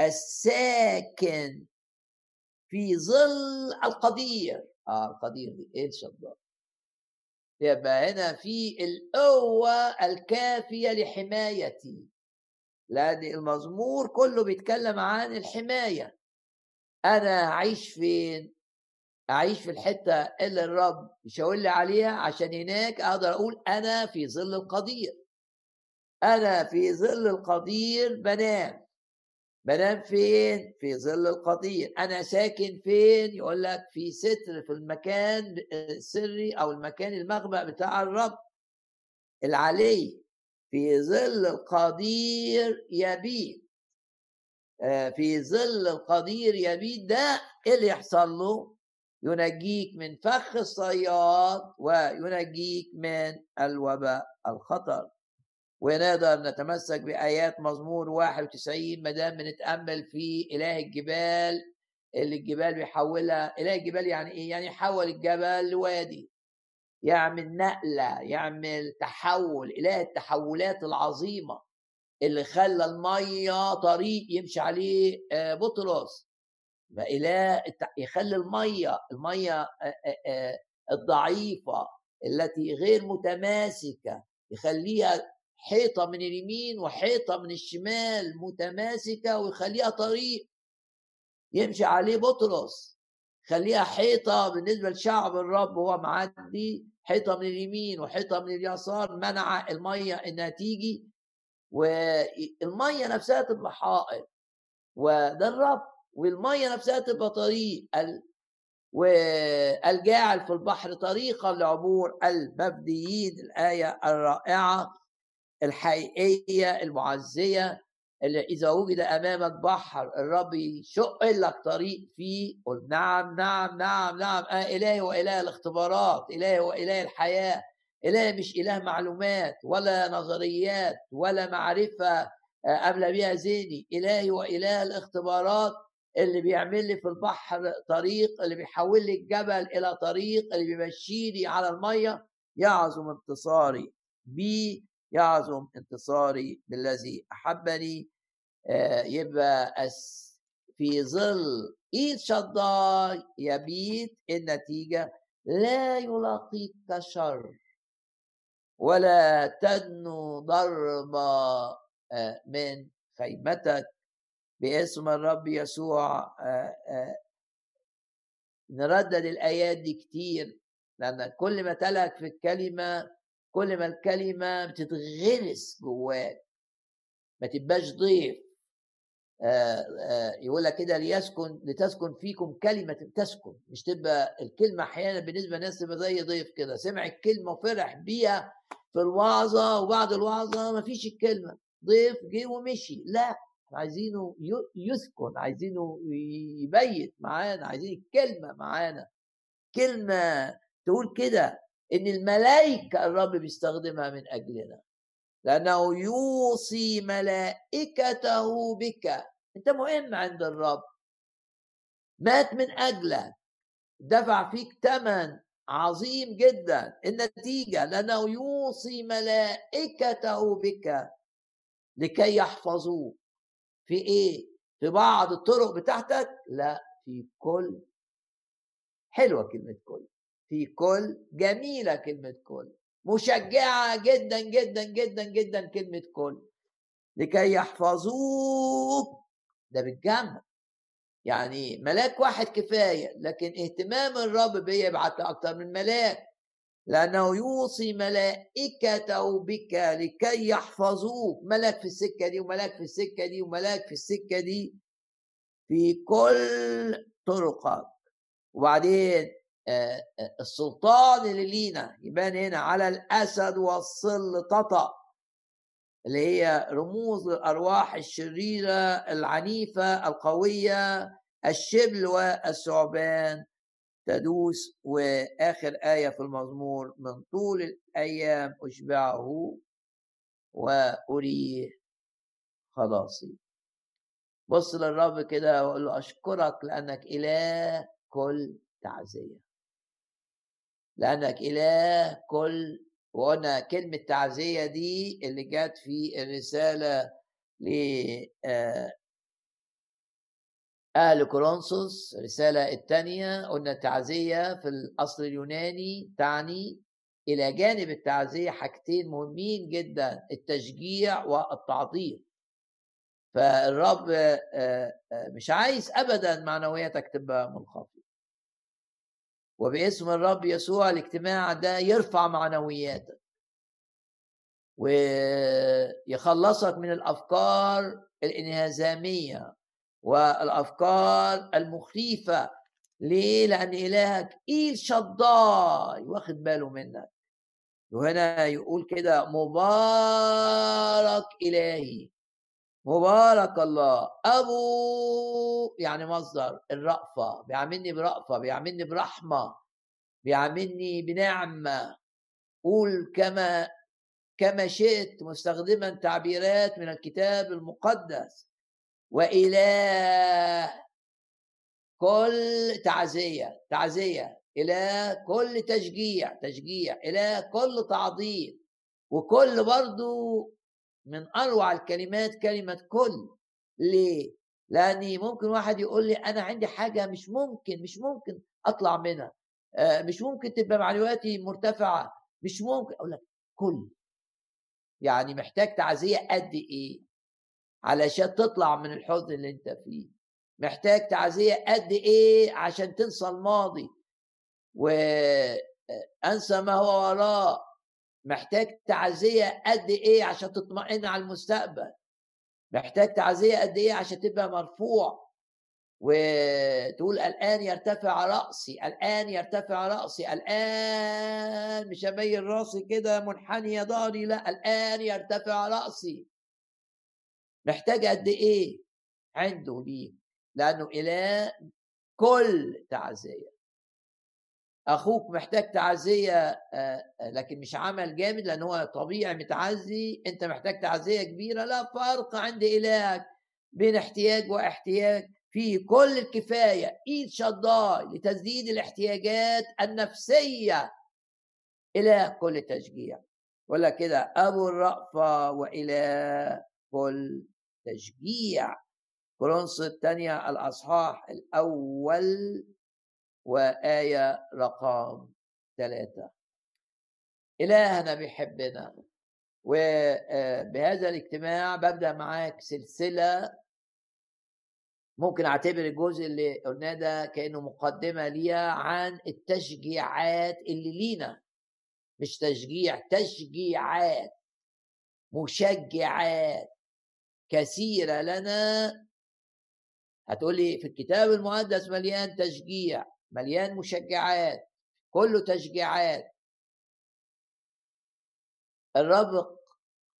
الساكن في ظل القدير آه القدير دي إيل شداي يبقى هنا في القوة الكافية لحمايتي. لأن المزمور كله بيتكلم عن الحماية. أنا أعيش فين؟ أعيش في الحتة اللي الرب يشاور لي عليها عشان هناك أقدر أقول أنا في ظل القدير. أنا في ظل القدير بنام. بنام فين؟ في ظل القدير أنا ساكن فين؟ يقول لك في ستر في المكان السري أو المكان المخبأ بتاع الرب العلي في ظل القدير يبيت آه، في ظل القدير يبيت ده إيه اللي يحصل له؟ ينجيك من فخ الصياد وينجيك من الوباء الخطر ونقدر نتمسك بآيات مزمور 91 ما دام بنتأمل في إله الجبال اللي الجبال بيحولها إله الجبال يعني إيه؟ يعني يحول الجبل لوادي يعمل نقلة يعمل تحول إله التحولات العظيمة اللي خلى المية طريق يمشي عليه آه، بطرس فإله يخلي المية المية آه، آه، الضعيفة التي غير متماسكة يخليها حيطة من اليمين وحيطة من الشمال متماسكة ويخليها طريق. يمشي عليه بطرس خليها حيطة بالنسبة لشعب الرب وهو معدي حيطة من اليمين وحيطة من اليسار منع المية إنها تيجي والمية نفسها تبقى حائط. وده الرب والمية نفسها تبقى طريق والجاعل في البحر طريقا لعبور المبديين الآية الرائعة. الحقيقية المعزية اللي إذا وجد أمامك بحر الرب يشق لك طريق فيه قل نعم نعم نعم نعم آه إلهي وإله الاختبارات إلهي وإله الحياة اله مش إله معلومات ولا نظريات ولا معرفة آه املى بها ذهني إلهي وإله الاختبارات اللي بيعمل لي في البحر طريق اللي بيحول لي الجبل إلى طريق اللي بيمشيني على المية يعظم انتصاري. بي يعظم انتصاري بالذي أحبني آه، يبقى في ظل إيد شداي يبيت النتيجة لا يلاقيك شر ولا تدنو ضربة آه، من خيمتك. باسم الرب يسوع آه، نردد الايات دي كتير لأن كل ما تلك في الكلمة كل ما الكلمة بتتغرس جواك ما تبقاش ضيف. آه آه يقول لك كده ليسكن لتسكن فيكم كلمة تسكن. مش تبقى الكلمة أحيانا بالنسبة للناس تبقى زي ضيف كده. سمع الكلمة وفرح بيها في الوعظة وبعد الوعظة ما فيش الكلمة. ضيف جه ومشي. لا عايزينه يسكن عايزينه يبيت معانا عايزين الكلمة معانا. كلمة تقول كده. إن الملائكة الرب بيستخدمها من أجلنا. لأنه يوصي ملائكته بك. أنت مهم عند الرب. مات من أجلك. دفع فيك ثمن عظيم جدا. النتيجة لأنه يوصي ملائكته بك. لكي يحفظوك. في إيه؟ في بعض الطرق بتاعتك؟ لا في كل. حلوة كلمة كل. في كل جميلة كلمة كل مشجعة جدا جدا جدا جدا كلمة كل. لكي يحفظوك. ده بالجمع يعني ملاك واحد كفاية لكن اهتمام الرب بيه يبعت أكتر من ملاك. لأنه يوصي ملائكته بك لكي يحفظوك. ملاك في السكة دي وملاك في السكة دي وملاك في السكة دي. في كل طرقك. وبعدين السلطان اللي لينا يبان هنا على الأسد والصل تطأ اللي هي رموز الأرواح الشريرة العنيفة القوية الشبل والثعبان. تدوس وآخر آية في المزمور من طول الأيام أشبعه وأريه. خلاصي بص للرب كده وقول له أشكرك لأنك إله كل تعزية. لأنك إله كل وقلنا كلمة تعزية دي اللي جت في الرسالة ل أهل كورنثوس الرسالة الثانية قلنا التعزية في الأصل اليوناني تعني إلى جانب التعزية حاجتين مهمين جدا التشجيع والتعظيم فالرب آه، آه، مش عايز أبدا معنوياتك تبقى منخفضة وباسم الرب يسوع الاجتماع ده يرفع معنوياتك. ويخلصك من الأفكار الإنهزامية والأفكار المخيفة. ليه؟ لأن إلهك إيل شضاي واخد باله منك. وهنا يقول كده مبارك إلهي. مبارك الله. أبو يعني مصدر الرأفة. بيعاملني برأفة بيعاملني برحمة بيعاملني بنعمة. قول كما كما شئت مستخدما تعبيرات من الكتاب المقدس. وإله كل تعزية تعزية. إلى كل تشجيع تشجيع. إلى كل تعظيم. وكل برضو من أروع الكلمات كلمة كل. ليه؟ لأني ممكن واحد يقول لي أنا عندي حاجة مش ممكن مش ممكن أطلع منها. آه، مش ممكن تبقى معلوماتي مرتفعة مش ممكن. أقول لك كل. يعني محتاج تعزية قد إيه؟ علشان تطلع من الحزن اللي أنت فيه. محتاج تعزية قد إيه عشان تنسى الماضي؟ وانسى ما هو وراء. محتاج تعزية قد إيه عشان تطمئن على المستقبل؟ محتاج تعزية قد إيه عشان تبقى مرفوع؟ وتقول الآن يرتفع رأسي الآن يرتفع رأسي الآن مش أبين راسي كده منحني يا ضهري لا الآن يرتفع رأسي. محتاج قد إيه؟ عنده ليه؟ لأنه إله كل تعزية. أخوك محتاج تعزية آه، آه، لكن مش عمل جامد لأن هو طبيعي متعزي أنت محتاج تعزية كبيرة لا فرق عند إلهك بين احتياج واحتياج. في كل الكفاية إيد شضاي لتسديد الاحتياجات النفسية إلى كل تشجيع. ولا كده أبو الرأفة والى كل تشجيع. كورنثوس الثانية الأصحاح الأول. وآية رقم ثلاثة إلهنا بيحبنا وبهذا الاجتماع ببدأ معاك سلسلة ممكن أعتبر الجزء اللي قلناه ده كأنه مقدمة ليها عن التشجيعات اللي لينا. مش تشجيع تشجيعات مشجعات كثيرة لنا. هتقولي في الكتاب المقدس مليان تشجيع. مليان مشجعات كله تشجيعات. الرب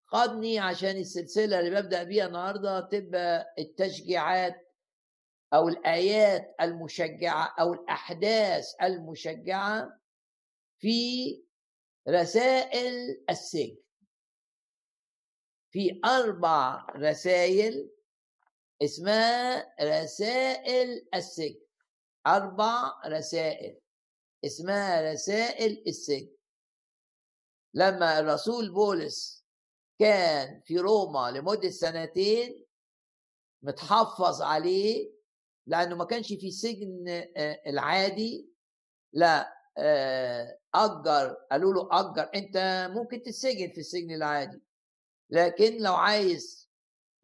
قادني عشان السلسلة اللي ببدأ بيها النهاردة تبقى التشجيعات أو الآيات المشجعة أو الأحداث المشجعة في رسائل السجن. في أربع رسائل اسمها رسائل السجن. أربع رسائل. اسمها رسائل السجن. لما الرسول بولس كان في روما لمدة سنتين متحفظ عليه لأنه ما كانش في سجن آه، العادي لا آه، أجر قالوا له أجر أنت ممكن تتسجن في السجن العادي. لكن لو عايز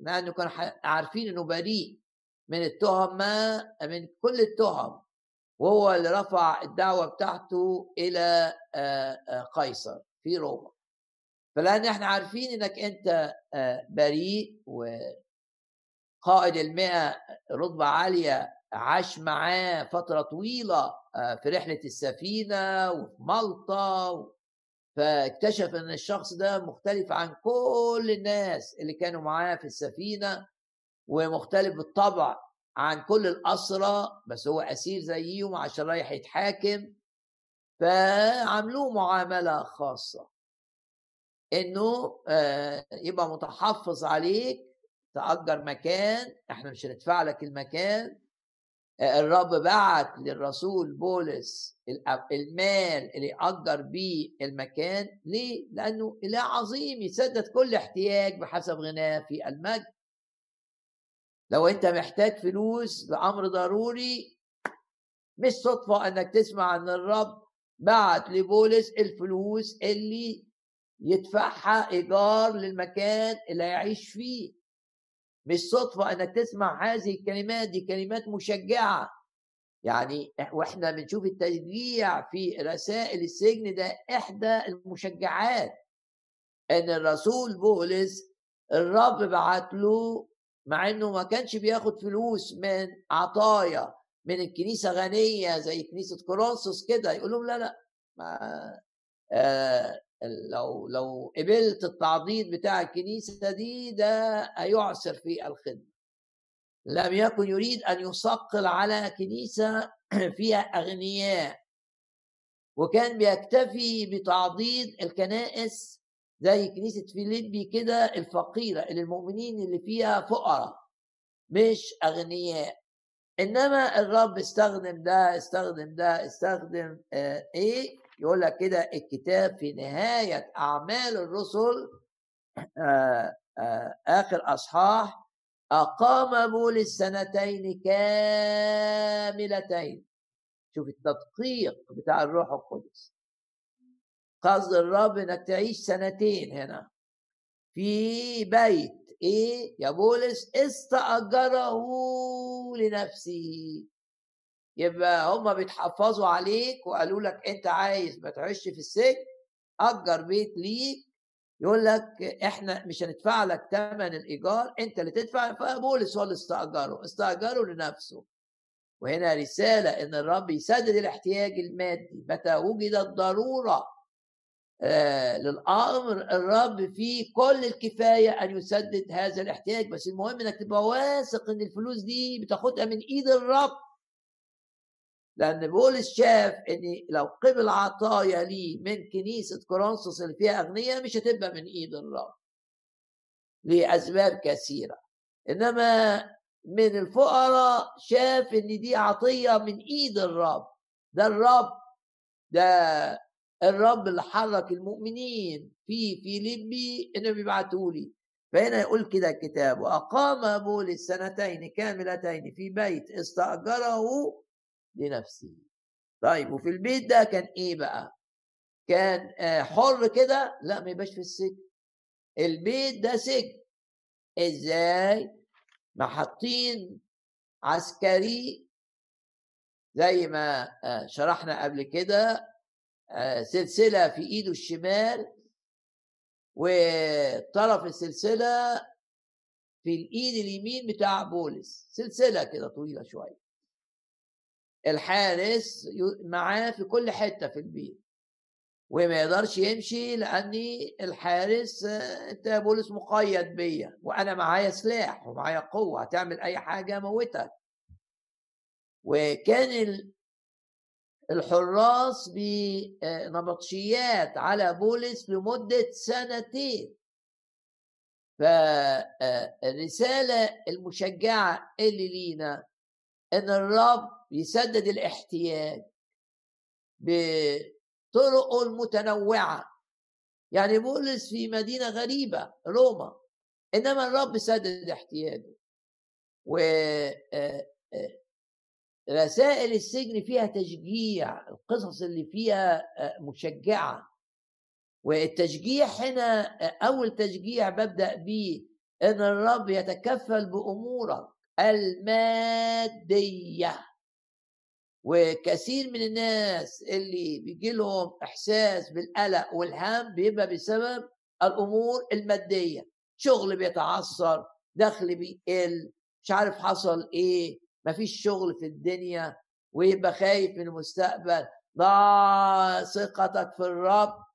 لأنه كانوا عارفين إنه بريء من التهم ما من كل التهم وهو اللي رفع الدعوة بتاعته إلى قيصر في روما. فلأن إحنا عارفين إنك أنت بريء وقائد المئة رتبة عالية عاش معاه فترة طويلة في رحلة السفينة وفي مالطا فاكتشف إن الشخص ده مختلف عن كل الناس اللي كانوا معاه في السفينة. ومختلف بالطبع عن كل الاسرى بس هو أسير زيهم عشان رايح يتحاكم. فعملوه معاملة خاصة. إنه آه، يبقى متحفظ عليك تأجر مكان إحنا مش هندفع لك المكان. الرب بعت للرسول بولس المال اللي يأجر بيه المكان. ليه؟ لأنه إله عظيم يسدد كل احتياج بحسب غناه في المجد. لو أنت محتاج فلوس لأمر ضروري مش صدفة أنك تسمع أن الرب بعت لبولس الفلوس اللي يدفعها إيجار للمكان اللي هيعيش فيه. مش صدفة إنك تسمع هذه الكلمات دي كلمات مشجعة. يعني وإحنا بنشوف التشجيع في رسائل السجن ده إحدى المشجعات. إن الرسول بولس الرب بعت له مع إنه ما كانش بياخد فلوس من عطايا من الكنيسة غنية زي كنيسة كورنثوس كده يقول لهم لا لا ما آه لو لو قبلت التعضيد بتاع الكنيسة دي ده هيعسر في الخدمة. لم يكن يريد أن يثقل على كنيسة فيها أغنياء وكان بيكتفي بتعضيد الكنائس زي كنيسة فيليبي كده الفقيرة اللي المؤمنين اللي فيها فقراء مش أغنياء. إنما الرب استخدم ده استخدم ده استخدم آه إيه؟ يقول لك كده الكتاب في نهاية أعمال الرسل آه آه آخر أصحاح أقام بولس سنتين كاملتين. شوف التدقيق بتاع الروح القدس. قصد الرب إنك تعيش سنتين هنا. في بيت إيه؟ يا بولس استأجره لنفسه. يبقى هم بيتحفظوا عليك وقالوا لك أنت عايز ما تعيش في السجن أجر بيت ليك. يقول لك إحنا مش هندفع لك ثمن الإيجار أنت اللي تدفع. فبولس هو اللي استأجره استأجره لنفسه. وهنا رسالة إن الرب يسدد الاحتياج المادي. متى وجدت ضروره للأمر الرب فيه كل الكفاية أن يسدد هذا الاحتياج. بس المهم إنك تبقى واثق إن الفلوس دي بتاخدها من إيد الرب. لأن بولس شاف إن لو قبل عطايا لي من كنيسة كورنثوس اللي فيها أغنياء مش هتبقى من إيد الرب. لأسباب كثيرة. إنما من الفقراء شاف إن دي عطية من إيد الرب. ده الرب ده الرب اللي حرك المؤمنين. في فيليبي إنهم يبعتوا لي. فهنا يقول كده الكتاب وأقام بولس سنتين كاملتين في بيت استأجره لنفسه. طيب وفي البيت ده كان إيه بقى؟ كان آه، حر كده؟ لا ما يبقاش في السجن. البيت ده سجن. إزاي؟ ما حاطين عسكري زي ما آه، شرحنا قبل كده. آه، سلسلة في إيده الشمال وطرف السلسلة في الإيد اليمين بتاع بولس. سلسلة كده طويلة شوية. الحارس معاه في كل حتة في البيت. وما يقدرش يمشي لأني الحارس أنت يا بولس مقيد بيا. وأنا معايا سلاح ومعايا قوة. هتعمل أي حاجة موتك وكان الحراس بنبطشيات على بولس لمدة سنتين. فالرساله المشجعة اللي لينا إن الرب يسدد الاحتياج بطرقه المتنوعه يعني بولس في مدينة غريبة روما. إنما الرب سدد احتياجه. و رسائل السجن فيها تشجيع القصص اللي فيها مشجعة. والتشجيع هنا أول تشجيع ببدأ بيه إن الرب يتكفل بأمورك المادية. وكثير من الناس اللي بيجي لهم إحساس بالقلق والهم بيبقى بسبب الأمور المادية. شغل بيتعثر دخل بيقل مش عارف حصل إيه. مفيش شغل في الدنيا ويبقى خايف من المستقبل. ضع ثقتك في الرب.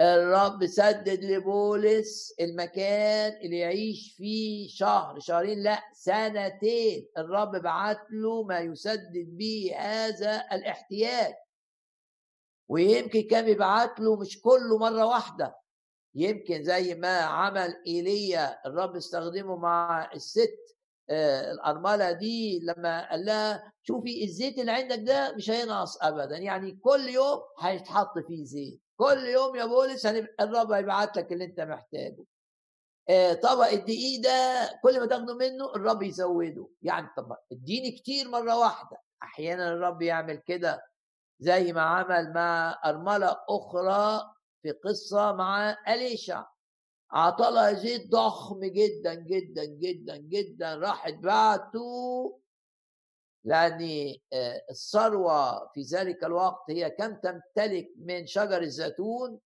الرب سدد لبولس المكان اللي يعيش فيه شهر شهرين لا سنتين. الرب بعت له ما يسدد به هذا الاحتياج. ويمكن كان يبعت له مش كله مرة واحدة. يمكن زي ما عمل إيليا الرب استخدمه مع الست الأرملة دي لما قال لها شوفي الزيت اللي عندك ده مش هينقص ابدا يعني كل يوم هيتحط فيه زيت كل يوم يا بولس الرب هيبعت لك اللي انت محتاجه. آه، طبق الدقيق ده كل ما تاخده منه الرب يزوده. يعني طب اديني كتير مرة واحدة. أحيانا الرب يعمل كده زي ما عمل مع أرملة أخرى في قصة مع أليشع. عطلها زيت ضخم جدا جدا جدا جدا. راحت بعته لأن آه، الثروة في ذلك الوقت هي كم تمتلك من شجر الزيتون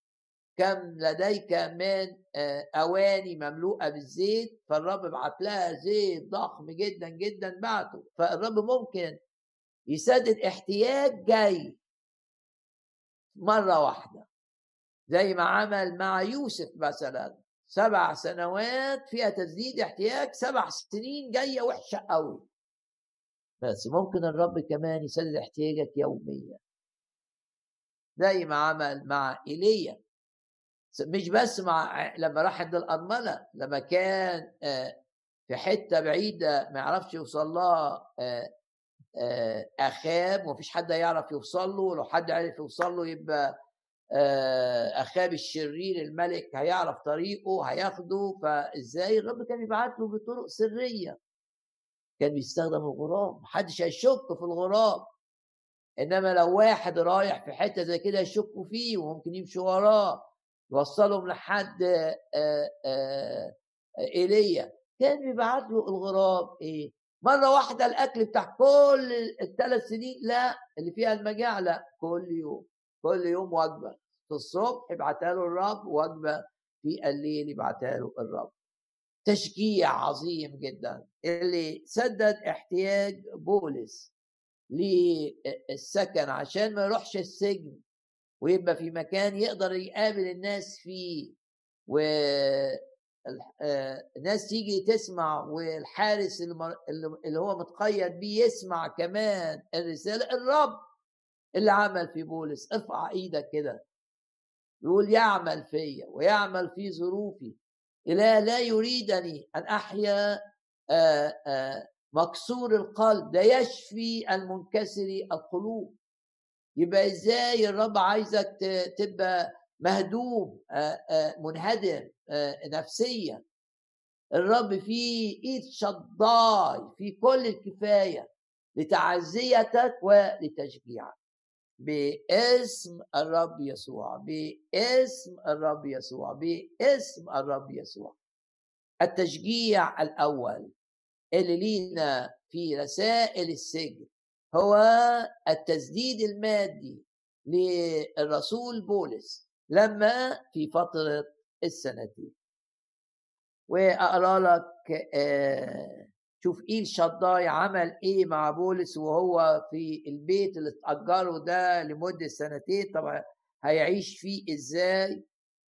كم لديك من آه، أواني مملوءة بالزيت. فالرب بعت لها زيت ضخم جدا جدا بعته. فالرب ممكن يسدد احتياج جاي مرة واحدة زي ما عمل مع يوسف مثلا. سبع سنوات فيها تسديد احتياج سبع سنين جاية وحشة قوي. بس ممكن الرب كمان يسدد احتياجك يوميا. زي ما عمل مع إيليا. مش بس مع لما راح عند الأرملة لما كان آه، في حتة بعيدة ما يعرفش يوصل لها آه، آه، اخاب ومفيش حد يعرف يوصل له ولو حد عرف يوصل له يبقى أخاب الشرير الملك هيعرف طريقه هياخده فإزاي؟ الرب كان يبعت له بطرق سرية. كان بيستخدم الغراب. محدش هيشك في الغراب. إنما لو واحد رايح في حتة زي كده يشكوا فيه وممكن يمشوا وراه. يوصلهم لحد آه، آه، إيليا. كان بيبعت له الغراب إيه؟ مرة واحدة الأكل بتاع كل الثلاث سنين لا اللي فيها المجاعة لا كل يوم. كل يوم وجبة في الصبح يبعتها له الرب وجبة في الليل يبعتها له الرب. تشجيع عظيم جدا. اللي سدد احتياج بولس للسكن عشان ما يروحش السجن ويبقى في مكان يقدر يقابل الناس فيه. و الناس تيجي تسمع والحارس اللي هو متقيد بيه يسمع كمان الرسالة الرب اللي عمل في بولس ارفع إيدك كده. يقول يعمل فيا ويعمل في ظروفي. إله لا يريدني أن أحيا مكسور القلب ده يشفي المنكسر القلوب. يبقى إزاي الرب عايزك تبقى مهدوم منهدر نفسيا؟ الرب فيه ايد شضاي في كل الكفاية لتعزيتك ولتشجيعك. باسم الرب يسوع باسم الرب يسوع باسم الرب يسوع. التشجيع الأول اللي لينا في رسائل السجن هو التسديد المادي للرسول بولس لما في فترة السنتين. وأقرأ لك آه شوف ايل شداي عمل إيه مع بولس وهو في البيت اللي اتأجره ده لمدة سنتين طبعا هيعيش فيه إزاي؟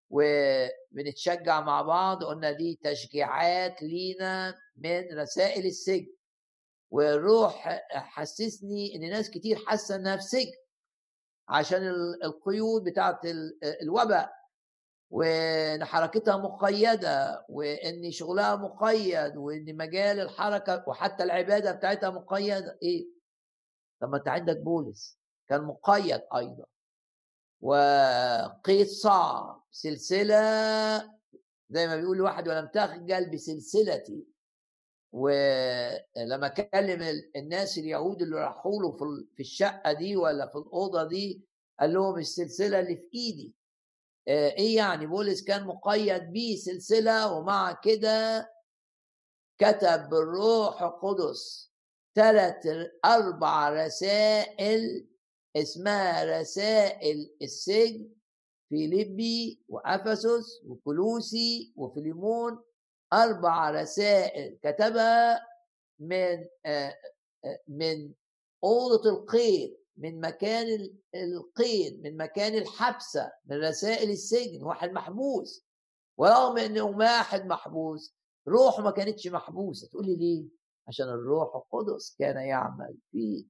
وبنتشجع مع بعض قلنا دي تشجيعات لينا من رسائل السجن. والروح حسسني إن ناس كتير حاسة إنها في سجن عشان القيود بتاعت الوباء. وإن حركتها مقيدة وإن شغلها مقيد وإن مجال الحركة وحتى العبادة بتاعتها مقيدة. إيه؟ طب ما أنت عندك بولس كان مقيد أيضا. وقيد صعب سلسلة زي ما بيقول واحد ولم تخجل بسلسلتي ولما كلم الناس اليهود اللي راحوا له في الشقة دي ولا في الأوضة دي قال لهم السلسلة اللي في إيدي. إيه يعني؟ بولس كان مقيد بيه سلسلة ومع كده كتب بالروح القدس ثلاث أربع رسائل اسمها رسائل السجن فيليبي وأفسس وكلوسي وفيليمون أربع رسائل كتبها من آه، آه، من أوضة القيد من مكان القيد من مكان الحبسة من رسائل السجن واحد محبوس. ورغم انه واحد محبوس روحه ما كانتش محبوسة. تقول لي ليه؟ عشان الروح القدس كان يعمل فيه.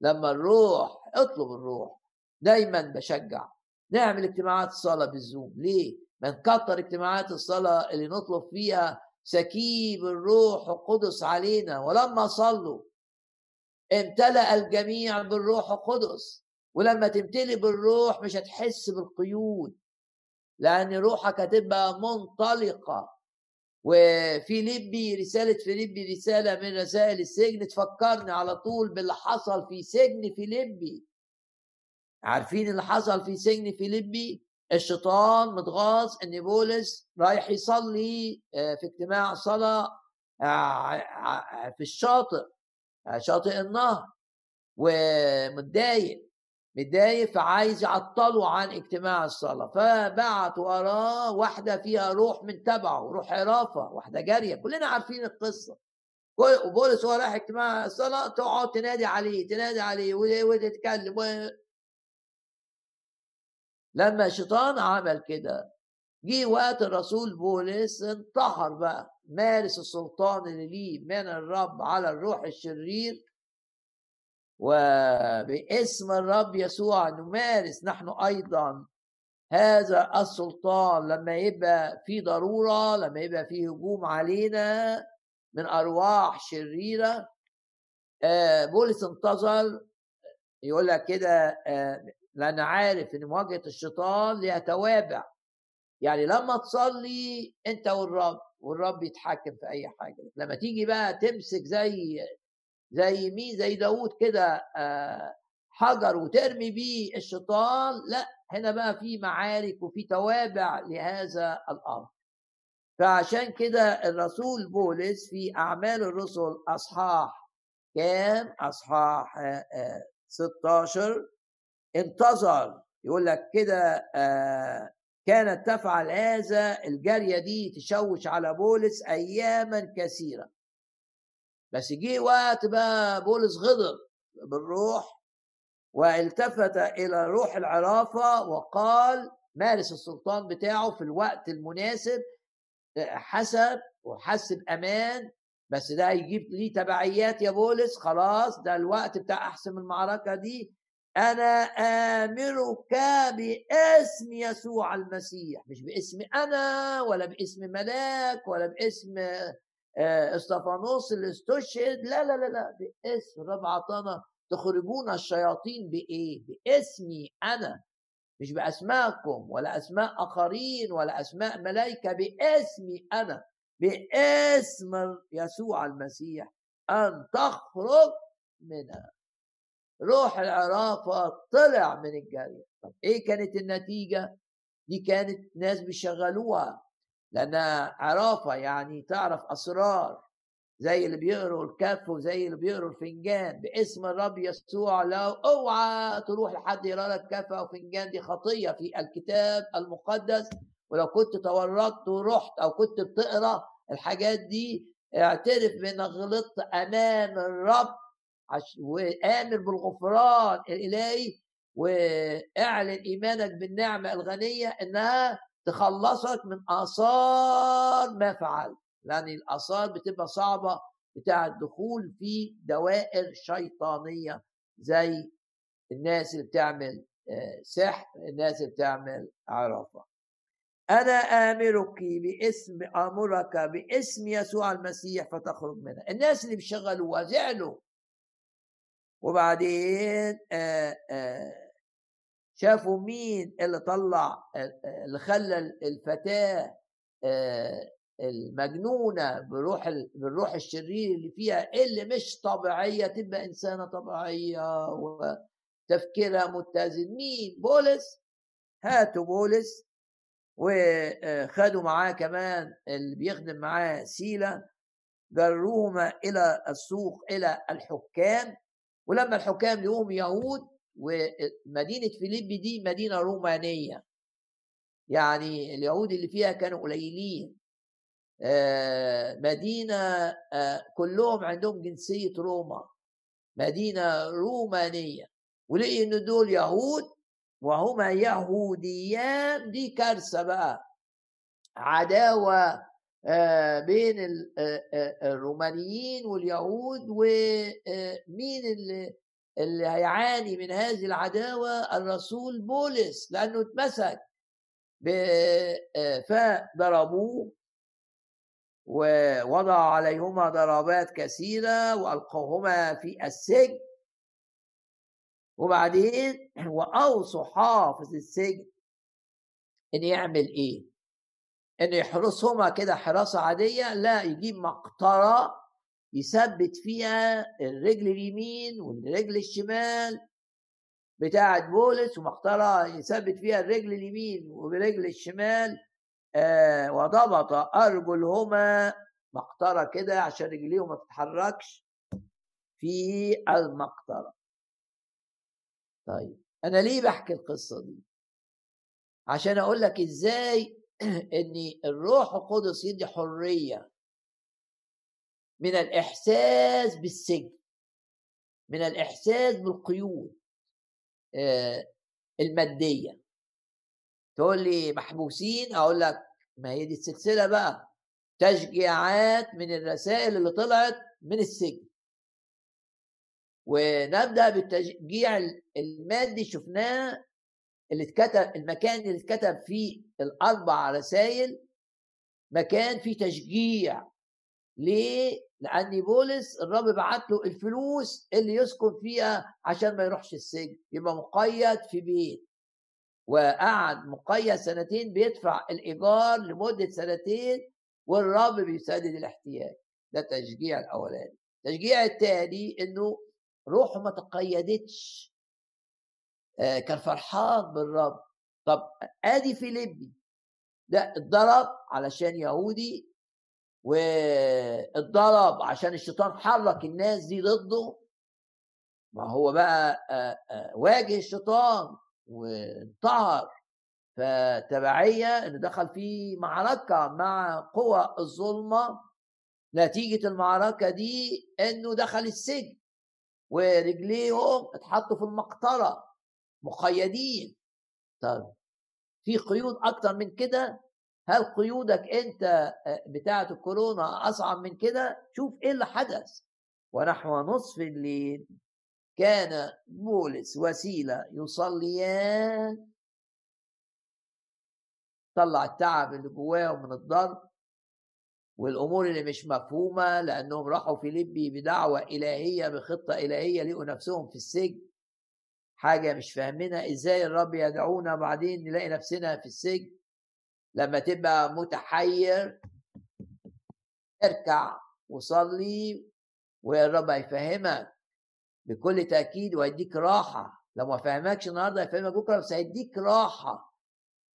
لما الروح اطلب الروح. دايما بشجع. نعمل اجتماعات الصلاة بالزوم. ليه؟ بنكتر اجتماعات الصلاة اللي نطلب فيها سكيب الروح القدس علينا. ولما صلوا امتلأ الجميع بالروح القدس. ولما تمتلي بالروح مش هتحس بالقيود لأن روحك هتبقى منطلقة. وفيليبي رسالة فيليبي رسالة من رسائل السجن تفكرني على طول باللي حصل في سجن فيليبي عارفين اللي حصل في سجن فيليبي الشيطان متغاظ إن بولس رايح يصلي آه، في اجتماع صلاة آه، في الشاطئ. آه، شاطئ النهر ومتضايق متضايق فعايز يعطله عن اجتماع الصلاة. فبعت وراه واحدة فيها روح من تبعه روح عرافة واحدة جارية. كلنا عارفين القصة. وبولس هو رايح اجتماع الصلاة تقعد تنادي عليه تنادي عليه وتتكلم. لما الشيطان عمل كده جه وقت الرسول بولس انتحر بقى. مارس السلطان اللي ليه من الرب على الروح الشرير وباسم الرب يسوع نمارس نحن أيضا هذا السلطان. لما يبقى في ضرورة لما يبقى في هجوم علينا من أرواح شريرة آه، بولس انتظر يقول لك كده آه، لأن عارف إن مواجهة الشيطان ليها توابع يعني لما تصلي أنت والرب والرب يتحكم في أي حاجة. لما تيجي بقى تمسك زي زي مين زي داوود كده آه، حجر وترمي بيه الشيطان لا هنا بقى في معارك وفي توابع لهذا الأمر. فعشان كده الرسول بولس في أعمال الرسل أصحاح كام؟ أصحاح 16 آه، انتظر يقول لك كده آه كانت تفعل هذا الجارية دي تشوش على بولس أياما كثيرة. بس جه وقت بقى بولس غضب بالروح والتفت إلى روح العرافة وقال مارس السلطان بتاعه في الوقت المناسب حسب وحس بأمان بس ده هيجيب ليه تبعيات يا بولس؟ خلاص ده الوقت بتاع أحسم المعركة دي. أنا آمرك باسم يسوع المسيح مش باسم أنا ولا باسم ملاك ولا باسم آه، إستفانوس اللي استشهد لا لا لا لا باسم الرب عطانا تخرجون الشياطين بإيه؟ باسمي أنا مش بأسماءكم ولا أسماء آخرين ولا أسماء ملائكة باسمي أنا باسم يسوع المسيح أن تخرج منها روح العرافة طلع من الجارية طب إيه كانت النتيجة؟ دي كانت ناس بيشغلوها لانها عرافة يعني تعرف أسرار زي اللي بيقروا الكف وزي اللي بيقروا الفنجان باسم الرب يسوع لو أوعى تروح لحد يقرا لك كف أو فنجان دي خطية في الكتاب المقدس. ولو كنت تورطت ورحت أو كنت بتقرأ الحاجات دي اعترف بإنك غلطت أمام الرب وآمن بالغفران الإلهي وأعلن إيمانك بالنعمة الغنية إنها تخلصك من آثار ما فعل لأن الآثار بتبقى صعبة بتاع الدخول في دوائر شيطانية زي الناس اللي بتعمل آه، سحر الناس اللي بتعمل عرافة أنا آمرك باسم أمرك باسم يسوع المسيح فتخرج منها. الناس اللي بيشغلوها زعلوا. وبعدين شافوا مين اللي طلع اللي خلى الفتاة المجنونة بروح بالروح الشرير اللي فيها اللي مش طبيعية تبقى إنسانة طبيعية وتفكيرها متزن. مين؟ بولس. هاتوا بولس وخدوا معاه كمان اللي بيخدم معاه سيلا جروهما إلى السوق إلى الحكام. ولما الحكام لقوهم يهود ومدينة فيليبي دي مدينة رومانية. يعني اليهود اللي فيها كانوا قليلين. آه، مدينة آه، كلهم عندهم جنسية روما. مدينة رومانية. ولقي إن دول يهود وهما يهوديان دي كارثة بقى. عداوة. بين آه، آه، الرومانيين واليهود ومين اللي اللي هيعاني من هذه العداوة؟ الرسول بولس لأنه اتمسك فضربوه ووضع عليهما ضربات كثيرة وألقوهما في السجن. وبعدين واوصوا حافظ السجن إن يعمل إيه؟ إن يحرسهما كده حراسة عادية لا يجيب مقطرة يثبت فيها الرجل اليمين والرجل الشمال بتاعة بولس ومقطرة يثبت فيها الرجل اليمين والرجل الشمال آه وضبط أرجلهما مقطرة كده عشان رجليهم ما تتحركش في المقطرة. طيب أنا ليه بحكي القصة دي؟ عشان أقول لك إزاي ان الروح القدس يدي حرية من الإحساس بالسجن من الإحساس بالقيود آه، المادية. تقول لي محبوسين أقول لك ما هي دي السلسلة بقى تشجيعات من الرسائل اللي طلعت من السجن. ونبدأ بالتشجيع المادي شفناه اللي اتكتب المكان اللي اتكتب فيه الأربع رسائل مكان فيه تشجيع. ليه؟ لأن بولس الرب بعت له الفلوس اللي يسكن فيها عشان ما يروحش السجن يبقى مقيد في بيت. وقعد مقيد سنتين بيدفع الإيجار لمدة سنتين والرب بيسدد الاحتياج. ده التشجيع الأولاني. التشجيع الثاني إنه روحه ما تقيدتش. كان فرحان بالرب. طب آدي فيليبي ده اتضرب علشان يهودي واتضرب عشان الشيطان حرك الناس دي ضده. ما هو بقى آه، آه، واجه الشيطان وانتهر فتبعية إنه دخل في معركة مع قوى الظلمة. نتيجة المعركة دي إنه دخل السجن ورجليهم اتحطوا في المقطرة. مقيدين. طب في قيود أكتر من كده؟ هل قيودك أنت آه، بتاعة الكورونا أصعب من كده؟ شوف إيه اللي حدث. ونحو نصف الليل كان بولس وسيلة يصليان. طلع التعب اللي جواهم من الضرب والأمور اللي مش مفهومة لأنهم راحوا فيليبي بدعوة إلهية بخطة إلهية لقوا نفسهم في السجن. حاجة مش فاهمينها إزاي الرب يدعونا بعدين نلاقي نفسنا في السجن؟ لما تبقى متحير اركع وصلي والرب هيفهمك بكل تأكيد وهيديك راحة. لو ما فهمكش النهارده هيفهمك بكرة بس هيديك راحة.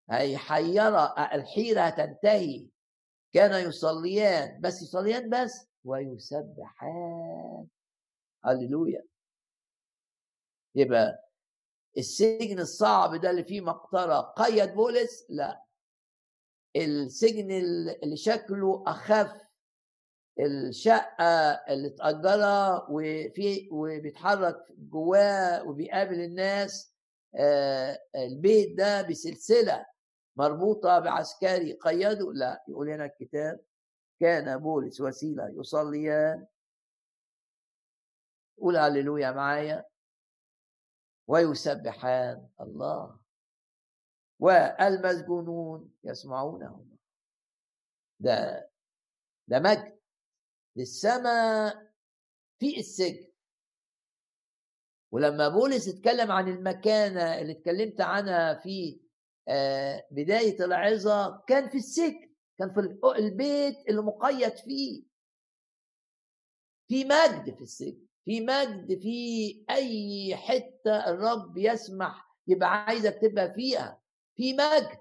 هيحير الحيرة هتنتهي. كان يصليان بس يصليان بس ويسبحان. هللويا. يبقى السجن الصعب ده اللي فيه مقطرة قيد بولس؟ لا. السجن اللي شكله أخف الشقة اللي اتأجرها وفي وبيتحرك جواه وبيقابل الناس آه، البيت ده بسلسلة مربوطة بعسكري قيده لا. يقول هنا الكتاب كان بولس وسيلة يصليان. قول هللويا معايا. ويسبحان الله. والمسجونون يسمعونهما ده ده مجد للسماء في السجن. ولما بولس اتكلم عن المكانة اللي اتكلمت عنها في آه، بداية العظة كان في السجن كان في البيت اللي مقيد فيه. في مجد في السجن. في مجد في أي حتة الرب يسمح يبقى عايزك تبقى فيها في مجد.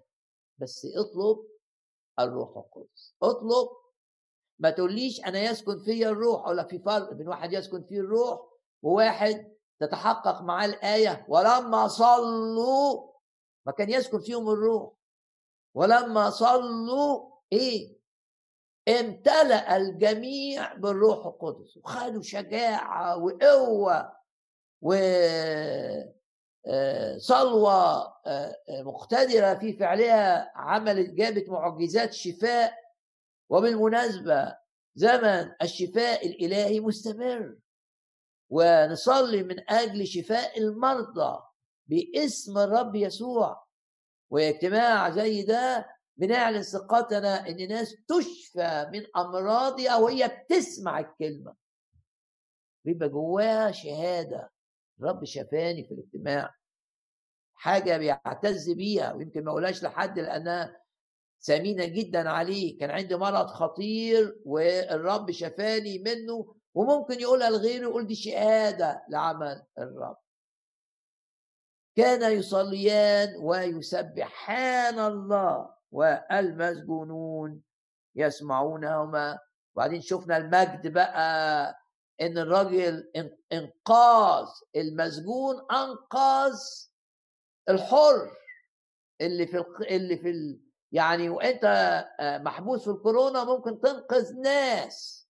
بس اطلب الروح القدس. اطلب. ما تقوليش أنا يسكن في الروح ولا في فرق بين واحد يسكن فيه الروح وواحد تتحقق معاه الآية. ولما صلوا ما كان يسكن فيهم الروح. ولما صلوا إيه؟ امتلأ الجميع بالروح القدس وخدوا شجاعة وقوة صلوة مقتدرة في فعلها عملت جابت معجزات شفاء. وبالمناسبة زمن الشفاء الإلهي مستمر. ونصلي من أجل شفاء المرضى باسم الرب يسوع. واجتماع زي ده بنعلن ثقتنا إن ناس تشفى من امراضها وهي بتسمع الكلمة. بيبقى جواها شهادة الرب شفاني في الاجتماع. حاجة بيعتز بيها ويمكن ما أقولهاش لحد لأنها ثمينه جدا عليه. كان عندي مرض خطير والرب شفاني منه وممكن يقولها لغيره يقول دي شهادة لعمل الرب. كان يصليان ويسبحان الله. والمسجونون يسمعونهما وبعدين شفنا المجد بقى إن الراجل إنقاذ المسجون انقذ الحر اللي في اللي في. يعني وإنت آه، محبوس في الكورونا ممكن تنقذ ناس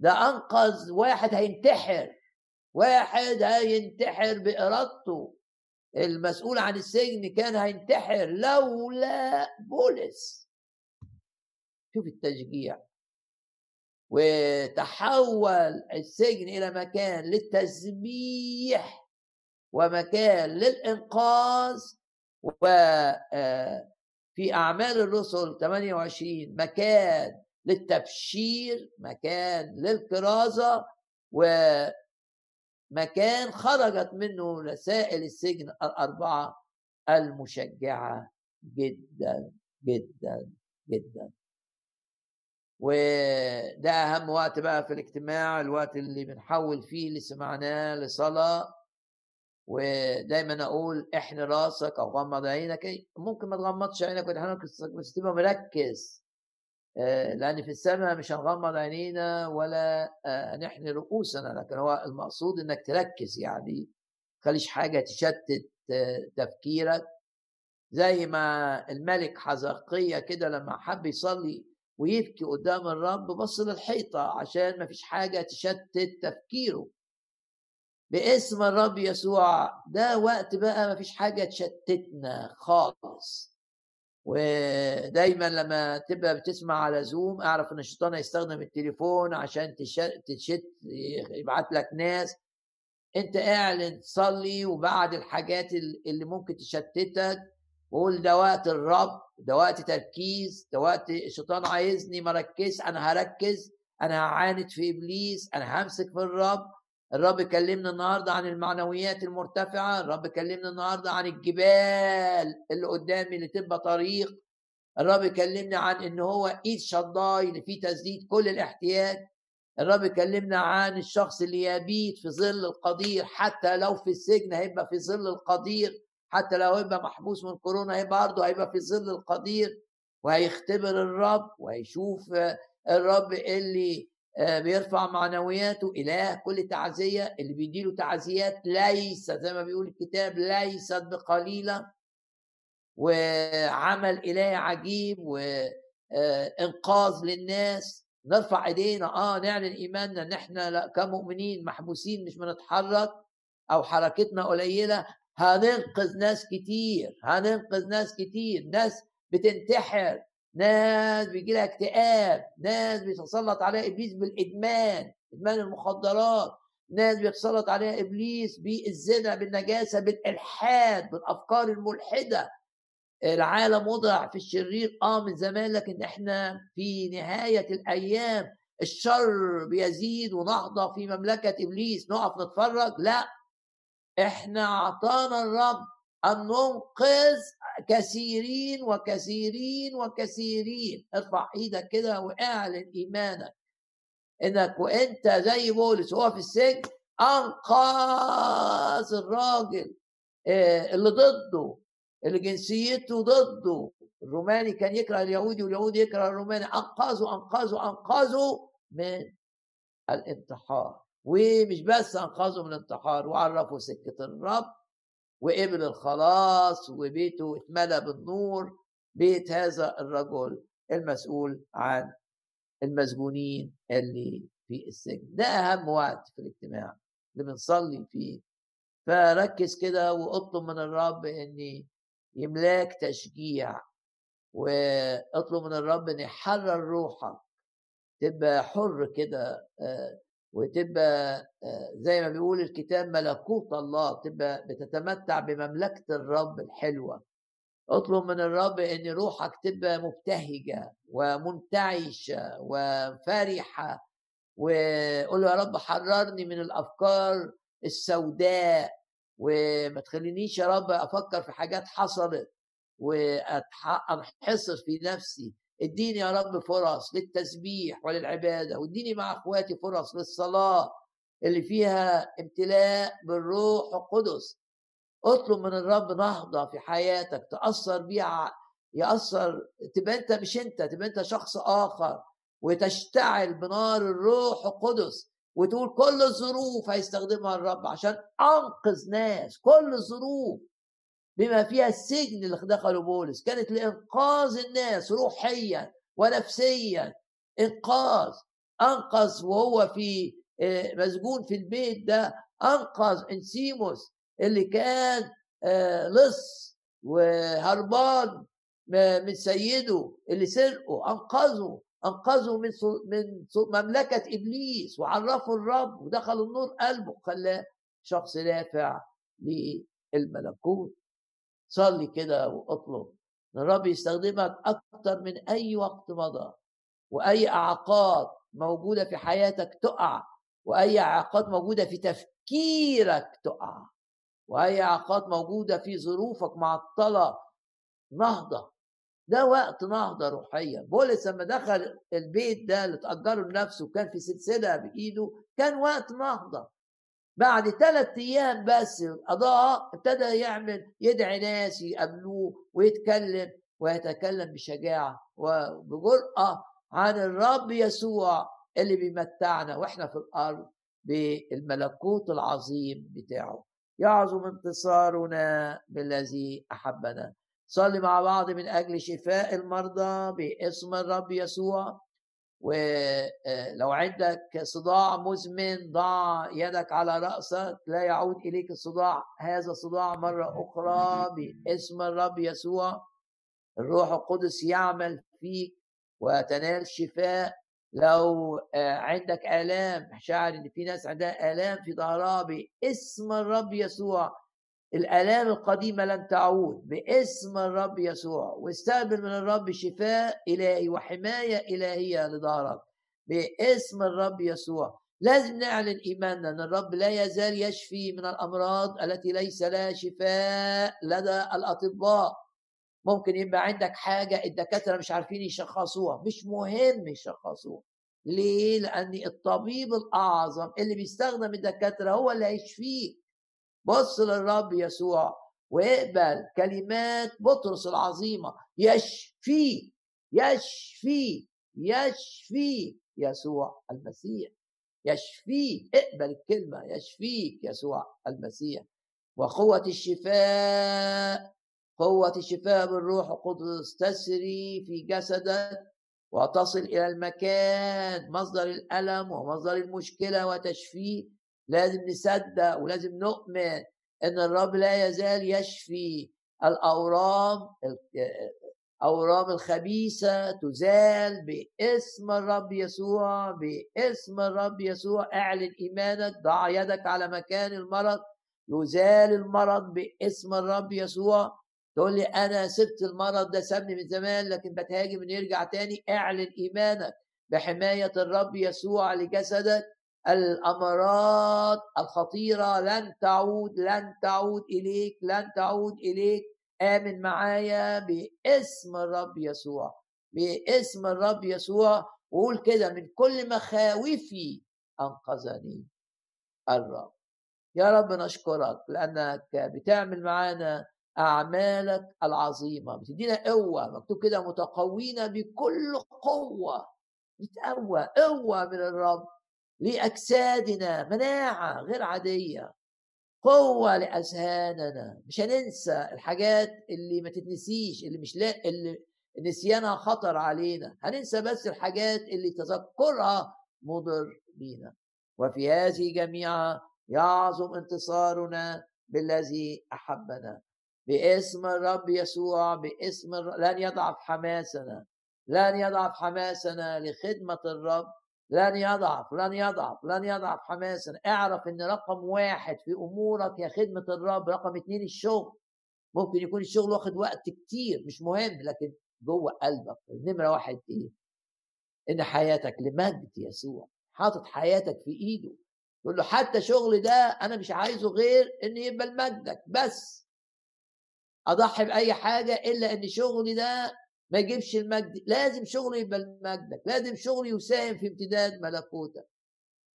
ده أنقذ واحد هينتحر واحد هينتحر بإرادته المسؤول عن السجن كان هينتحر لولا بولس. شوف التشجيع. وتحول السجن إلى مكان للتسبيح ومكان للإنقاذ وفي آه، أعمال الرسل 28 مكان للتبشير مكان للكرازة مكان خرجت منه رسائل السجن الأربعة المشجعة جدا جدا جدا. وده أهم وقت بقى في الاجتماع الوقت اللي بنحول فيه اللي سمعناه لصلاة. ودايما أقول إحن راسك أو غمض عينك ممكن ما تغمضش عينك بس تبقى مركز. لأن في السماء مش هنغمض عينينا ولا آه، نحني رؤوسنا لكن هو المقصود إنك تركز يعني خليش حاجة تشتت آه، تفكيرك. زي ما الملك حزقية كده لما حب يصلي ويبكي قدام الرب بص للحيطة عشان ما فيش حاجة تشتت تفكيره. باسم الرب يسوع ده وقت بقى ما فيش حاجة تشتتنا خالص. ودايما لما تبقى بتسمع على زوم أعرف إن الشيطان هيستخدم التليفون عشان تشت يبعت لك ناس. أنت اعلن تصلي وبعد الحاجات اللي ممكن تشتتك. قول ده وقت الرب ده وقت تركيز ده وقت الشيطان عايزني مركز أنا هركز أنا هعاند في إبليس أنا همسك في الرب. الرب كلمنا النهارده عن المعنويات المرتفعة الرب كلمنا النهارده عن الجبال اللي قدامي اللي تبقى طريق الرب كلمنا عن إن هو إيد شضاي اللي فيه تسديد كل الاحتياج الرب كلمنا عن الشخص اللي يبيت في ظل القدير حتى لو في السجن هيبقى في ظل القدير حتى لو هيبقى محبوس من كورونا هيبقى برضه هيبقى في ظل القدير وهيختبر الرب وهيشوف الرب اللي بيرفع معنوياته إله كل تعزية اللي بيديله تعزيات ليست زي ما بيقول الكتاب ليست بقليلة وعمل إلهي عجيب وإنقاذ آه، للناس. نرفع إيدينا آه نعلن إيماننا ان إحنا كمؤمنين محبوسين مش بنتحرك أو حركتنا قليلة. هننقذ ناس كتير هننقذ ناس كتير ناس بتنتحر. ناس بيجي لها اكتئاب ناس بيتسلط عليها إبليس بالإدمان إدمان المخدرات ناس بيتسلط عليها إبليس بالزنا بالنجاسة بالإلحاد بالأفكار الملحدة. العالم وضع في الشرير آه من زمان لكن إحنا في نهاية الأيام الشر بيزيد ونحظى في مملكة إبليس. نقف نتفرج؟ لا. إحنا أعطانا الرب أن ننقذ كثيرين وكثيرين وكثيرين. ارفع إيدك كده واعلن إيمانك إنك وإنت زي بولس وهو في السجن. انقذ الراجل آه، اللي ضده اللي جنسيته ضده. الروماني كان يكره اليهودي واليهودي يكره الروماني. انقذوا انقذوا انقذوا من الانتحار. ومش بس انقذوا من الانتحار وعرفوا سكة الرب وقبل الخلاص وبيته اتملى بالنور بيت هذا الرجل المسؤول عن المسجونين اللي في السجن. ده أهم وقت في الاجتماع اللي بنصلي فيه. فركز كده واطلب من الرب إن يملاك تشجيع واطلب من الرب إن يحرر روحك تبقى حر كده آه، وتبقى آه، زي ما بيقول الكتاب ملكوت الله تبقى بتتمتع بمملكة الرب الحلوة. اطلب من الرب إن روحك تبقى مبتهجة ومنتعشة وفرحة وقول يا رب حررني من الأفكار السوداء وما تخلينيش يا رب أفكر في حاجات حصلت وانحصر في نفسي. اديني يا رب فرص للتسبيح وللعبادة واديني مع اخواتي فرص للصلاة اللي فيها امتلاء بالروح القدس. اطلب من الرب نهضة في حياتك تأثر بيها يأثر تبقى انت مش انت تبقى انت شخص آخر وتشتعل بنار الروح القدس وتقول كل الظروف هيستخدمها الرب عشان أنقذ ناس كل الظروف. بما فيها السجن اللي دخله بولس. كانت لإنقاذ الناس روحيا ونفسيا. إنقاذ. أنقذ وهو في آه، مسجون في البيت ده. أنقذ إنسيموس اللي كان آه، لص وهربان من سيده اللي سرقه. أنقذه. أنقذه من من مملكة إبليس. وعرفه الرب ودخل النور قلبه. خلاه شخص نافع للملكوت. صلي كده واطلب. إن الرب يستخدمك أكتر من أي وقت مضى وأي اعاقات موجودة في حياتك تقع وأي اعاقات موجودة في تفكيرك تقع وأي اعاقات موجودة في ظروفك معطلة نهضة. ده وقت نهضة روحيه بولس لما دخل البيت ده اللي تأجره لنفسه وكان في سلسلة بإيده كان وقت نهضة. بعد ثلاث أيام بس قضاء ابتدى يعمل يدعي ناس يقابلوه ويتكلم ويتكلم بشجاعة وبجرأة عن الرب يسوع اللي بيمتعنا وإحنا في الأرض بالملكوت العظيم بتاعه. يعظم انتصارنا بالذي أحبنا. صلي مع بعض من أجل شفاء المرضى باسم الرب يسوع. ولو عندك صداع مزمن ضع يدك على رأسك لا يعود إليك الصداع. هذا الصداع مرة أخرى باسم الرب يسوع. الروح القدس يعمل فيك وتنال شفاء. لو عندك آلام شاعر إن في ناس عندها آلام في ظهرها باسم الرب يسوع الآلام القديمة لن تعود. باسم الرب يسوع. واستقبل من الرب شفاء إلهي وحماية إلهية لظهرك باسم الرب يسوع. لازم نعلن إيماننا أن الرب لا يزال يشفي من الأمراض التي ليس لها شفاء لدى الأطباء. ممكن يبقى عندك حاجة الدكاترة مش عارفين يشخصوها. مش مهم يشخصوها. ليه؟ لأن الطبيب الأعظم اللي بيستخدم الدكاترة هو اللي هيشفيك بص للرب يسوع واقبل كلمات بطرس العظيمة. يشفي يشفي يشفي يسوع المسيح. يشفي اقبل الكلمة يشفيك يسوع المسيح. وقوة الشفاء قوة الشفاء بالروح القدس تسري في جسدك وتصل إلى المكان مصدر الألم ومصدر المشكلة وتشفيه لازم نصدق ولازم نؤمن إن الرب لا يزال يشفي الأورام الاورام الخبيثة تزال باسم الرب يسوع باسم الرب يسوع. اعلن إيمانك ضع يدك على مكان المرض. يزال المرض باسم الرب يسوع. تقول لي أنا سبت المرض ده سابني من زمان لكن بتهاجم انه يرجع تاني. اعلن إيمانك بحماية الرب يسوع لجسدك. الامراض الخطيرة لن تعود لن تعود إليك لن تعود إليك آمن معايا باسم الرب يسوع باسم الرب يسوع وقول كده من كل مخاوفي أنقذني الرب يا رب نشكرك لأنك بتعمل معانا أعمالك العظيمة بتدينا قوة مكتوب كده متقوين بكل قوة نتقوى قوة من الرب. لأجسادنا مناعة غير عادية قوة لأذهاننا. مش هننسى الحاجات اللي ما تتنسيش اللي مش لا اللي نسيانها خطر علينا. هننسى بس الحاجات اللي تذكرها مضر بينا. وفي هذه جميعا يعظم انتصارنا بالذي أحبنا. باسم الرب يسوع باسم الرب لن يضعف حماسنا لن يضعف حماسنا لخدمة الرب لن يضعف لن يضعف لن يضعف حماسنا اعرف إن رقم واحد في أمورك هي خدمة الرب رقم اتنين الشغل. ممكن يكون الشغل واخد وقت كتير مش مهم لكن جوه قلبك. نمرة واحد إيه؟ إن حياتك لمجد يسوع. حاطط حياتك في إيده. يقول له حتى شغل ده أنا مش عايزه غير إن يبقى لمجدك بس. أضحي بأي حاجة إلا إن شغلي ده ما يجيبش المجد لازم شغلي يبقى لمجدك لازم شغلي يساهم في امتداد ملكوتك.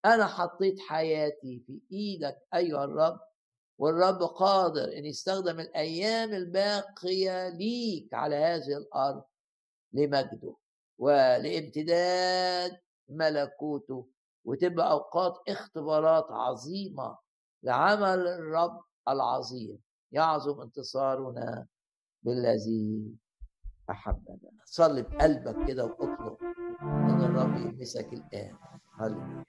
أنا حطيت حياتي في إيدك أيها الرب والرب قادر إن يستخدم الأيام الباقية ليك على هذه الأرض لمجده ولامتداد ملكوته وتبقى أوقات اختبارات عظيمة لعمل الرب العظيم. يعظم انتصارنا بالذي أحبنا. صلي بقلبك كده وأطلب ان الرب يلمسك الآن. هللويا.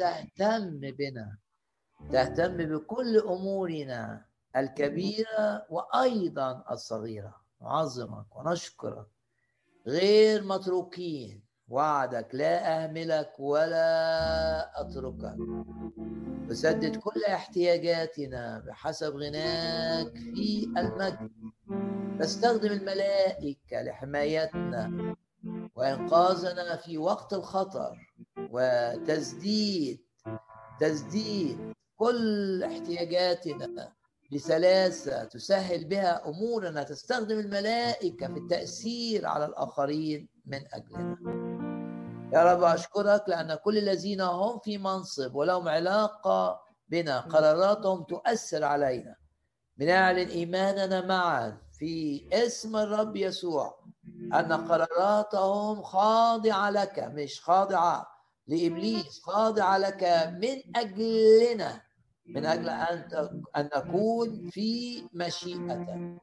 تهتم بنا تهتم بكل أمورنا الكبيرة وأيضا الصغيرة. نعظمك ونشكرك. غير متروكين. وعدك لا أهملك ولا أتركك. تسدد كل احتياجاتنا بحسب غناك في المجد. تستخدم الملائكة لحمايتنا. وإنقاذنا في وقت الخطر وتسديد تسديد كل احتياجاتنا بسلاسة تسهل بها أمورنا تستخدم الملائكة في التأثير على الآخرين من أجلنا. يا رب أشكرك لأن كل الذين هم في منصب ولهم علاقة بنا قراراتهم تؤثر علينا. بنعلن إيماننا معا في اسم الرب يسوع. أن قراراتهم خاضعة لك مش خاضعة لإبليس خاضعة لك من أجلنا من أجل أن أن نكون في مشيئتك.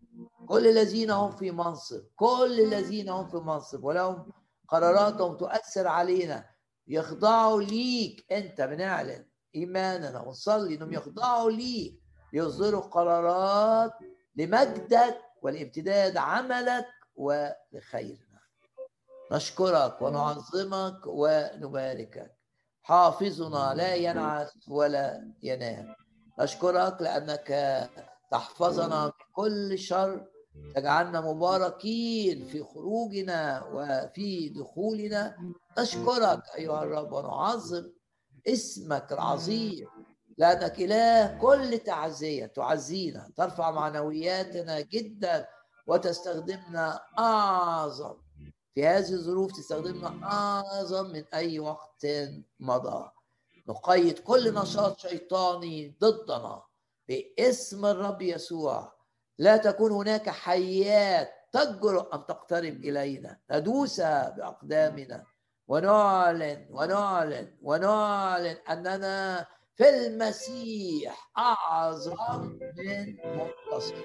كل الذين هم في منصب كل الذين هم في منصب ولهم قراراتهم تؤثر علينا يخضعوا ليك. أنت بنعلن إيماننا ونصلي أنهم يخضعوا ليك ليصدروا قرارات لمجدك ولامتداد عملك ولخيرنا نشكرك ونعظمك ونباركك. حافظنا لا ينعس ولا ينام. نشكرك لأنك تحفظنا من كل شر. تجعلنا مباركين في خروجنا وفي دخولنا. نشكرك أيها الرب ونعظم اسمك العظيم. لأنك إله كل تعزية تعزينا. ترفع معنوياتنا جدا. وتستخدمنا أعظم. في هذه الظروف تستخدمنا أعظم من أي وقت مضى. نقيد كل نشاط شيطاني ضدنا باسم الرب يسوع. لا تكون هناك حيات تجرؤ أن تقترب إلينا. ندوس بأقدامنا. ونعلن ونعلن ونعلن أننا في المسيح أعظم من منتصر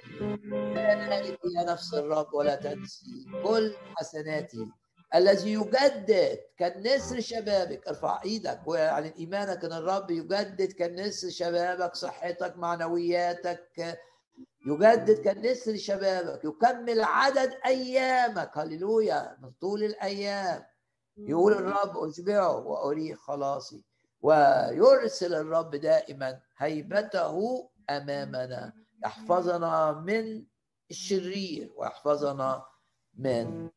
يا نفس الرب ولا تنسي كل حسناتي الذي يجدد كالنسر شبابك. ارفع إيدك واعلن إيمانك إن الرب يجدد كالنسر شبابك صحتك معنوياتك. يجدد كالنسر شبابك يكمل عدد أيامك. هللويا من طول الأيام. يقول الرب أشبعه واريه خلاصي. ويرسل الرب دائما هيبته أمامنا. يحفظنا من الشرير ويحفظنا من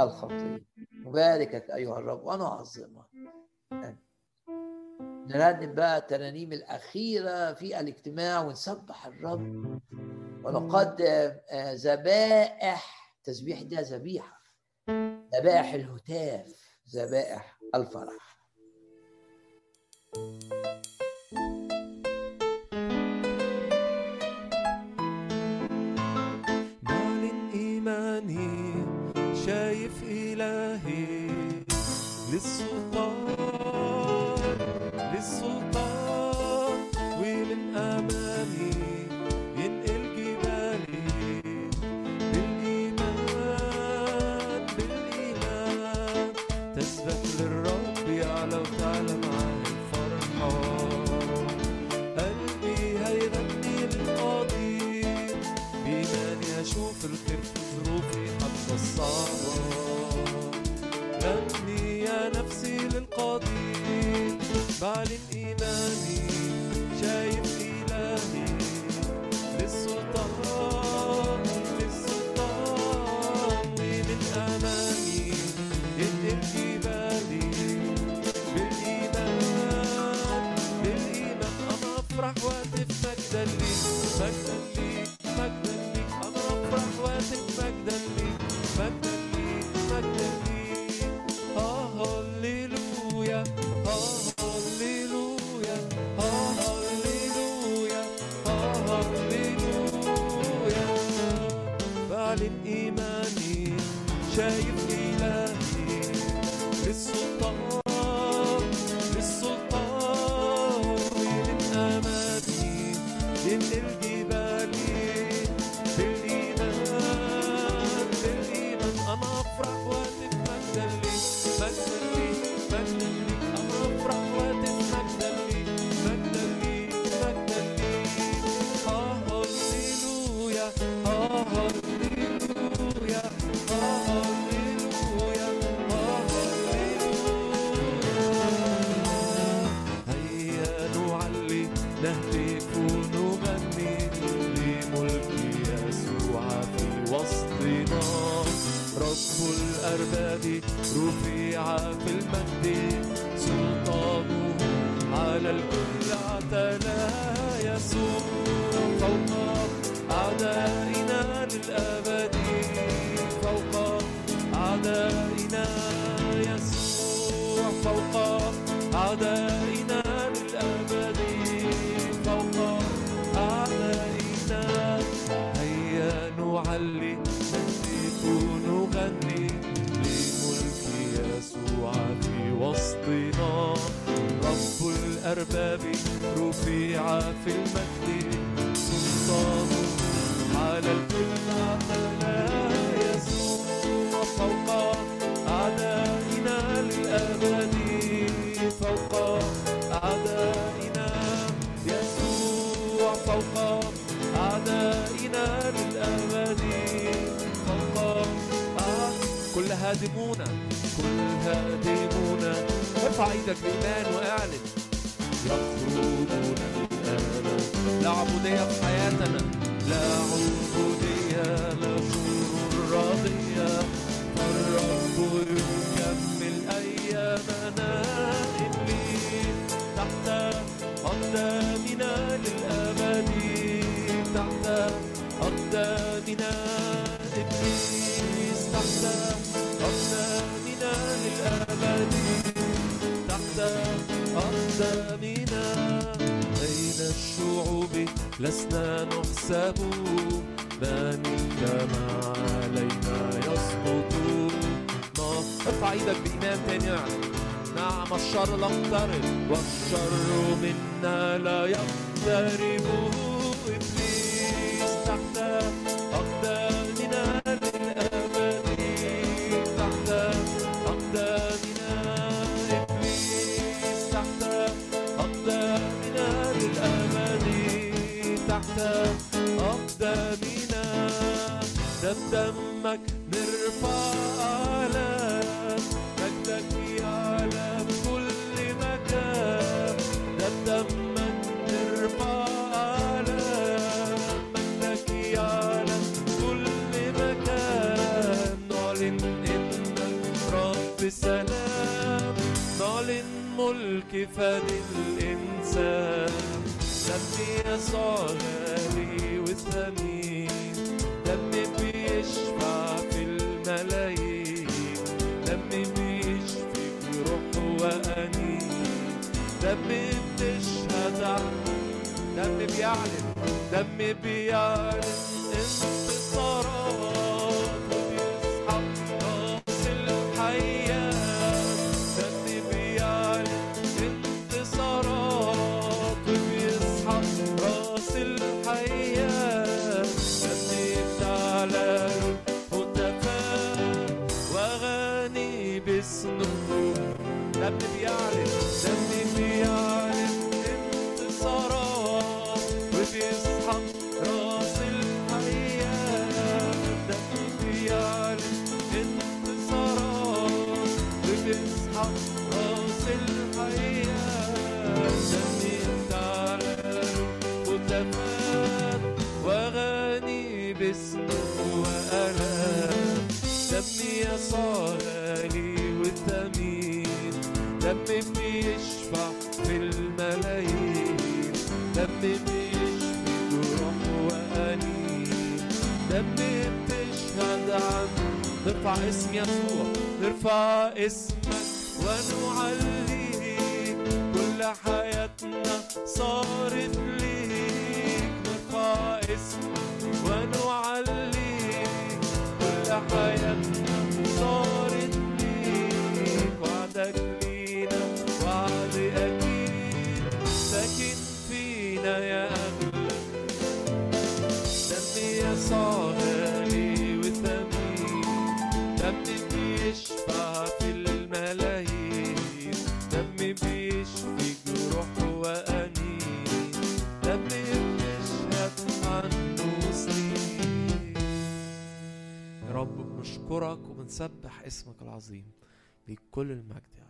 الخطيه نباركك أيها الرب ونعظمك. نرنم بقى الترانيم الأخيرة في الاجتماع ونسبح الرب ونقدم آه، ذبائح تسبيح ده ذبيحة. ذبائح الهتاف ذبائح الفرح. بعلن إيماني شايف إلهي للسلطان للسلطان ومن أمامي للقدير بعلن أقدامنا بين الشعوب؟ لسنا نحسب. من اجتمع علينا يسقط. ارفع إيدك بإيمان تاني نعم الشر لا اقترب والشر منا لا يقترب فدي الإنسان دم يسوع غالي وثمين دم بيشفع في الملايين. دم بيشفي جروح وأنين. دم بتشهد عنه. دم بيعلن. دم بيعلن انتصارات نرفع اسم يسوع نرفع اسمك ونعليك كل حياتنا صارت ليك. نرفع اسمك ونعليك كل حياتنا صارت ليك. وعدك لينا وعد أكيد ساكن فينا يا أغلى دم يسوع. بنشكرك وبنسبح اسمك العظيم ليك كل المجد يا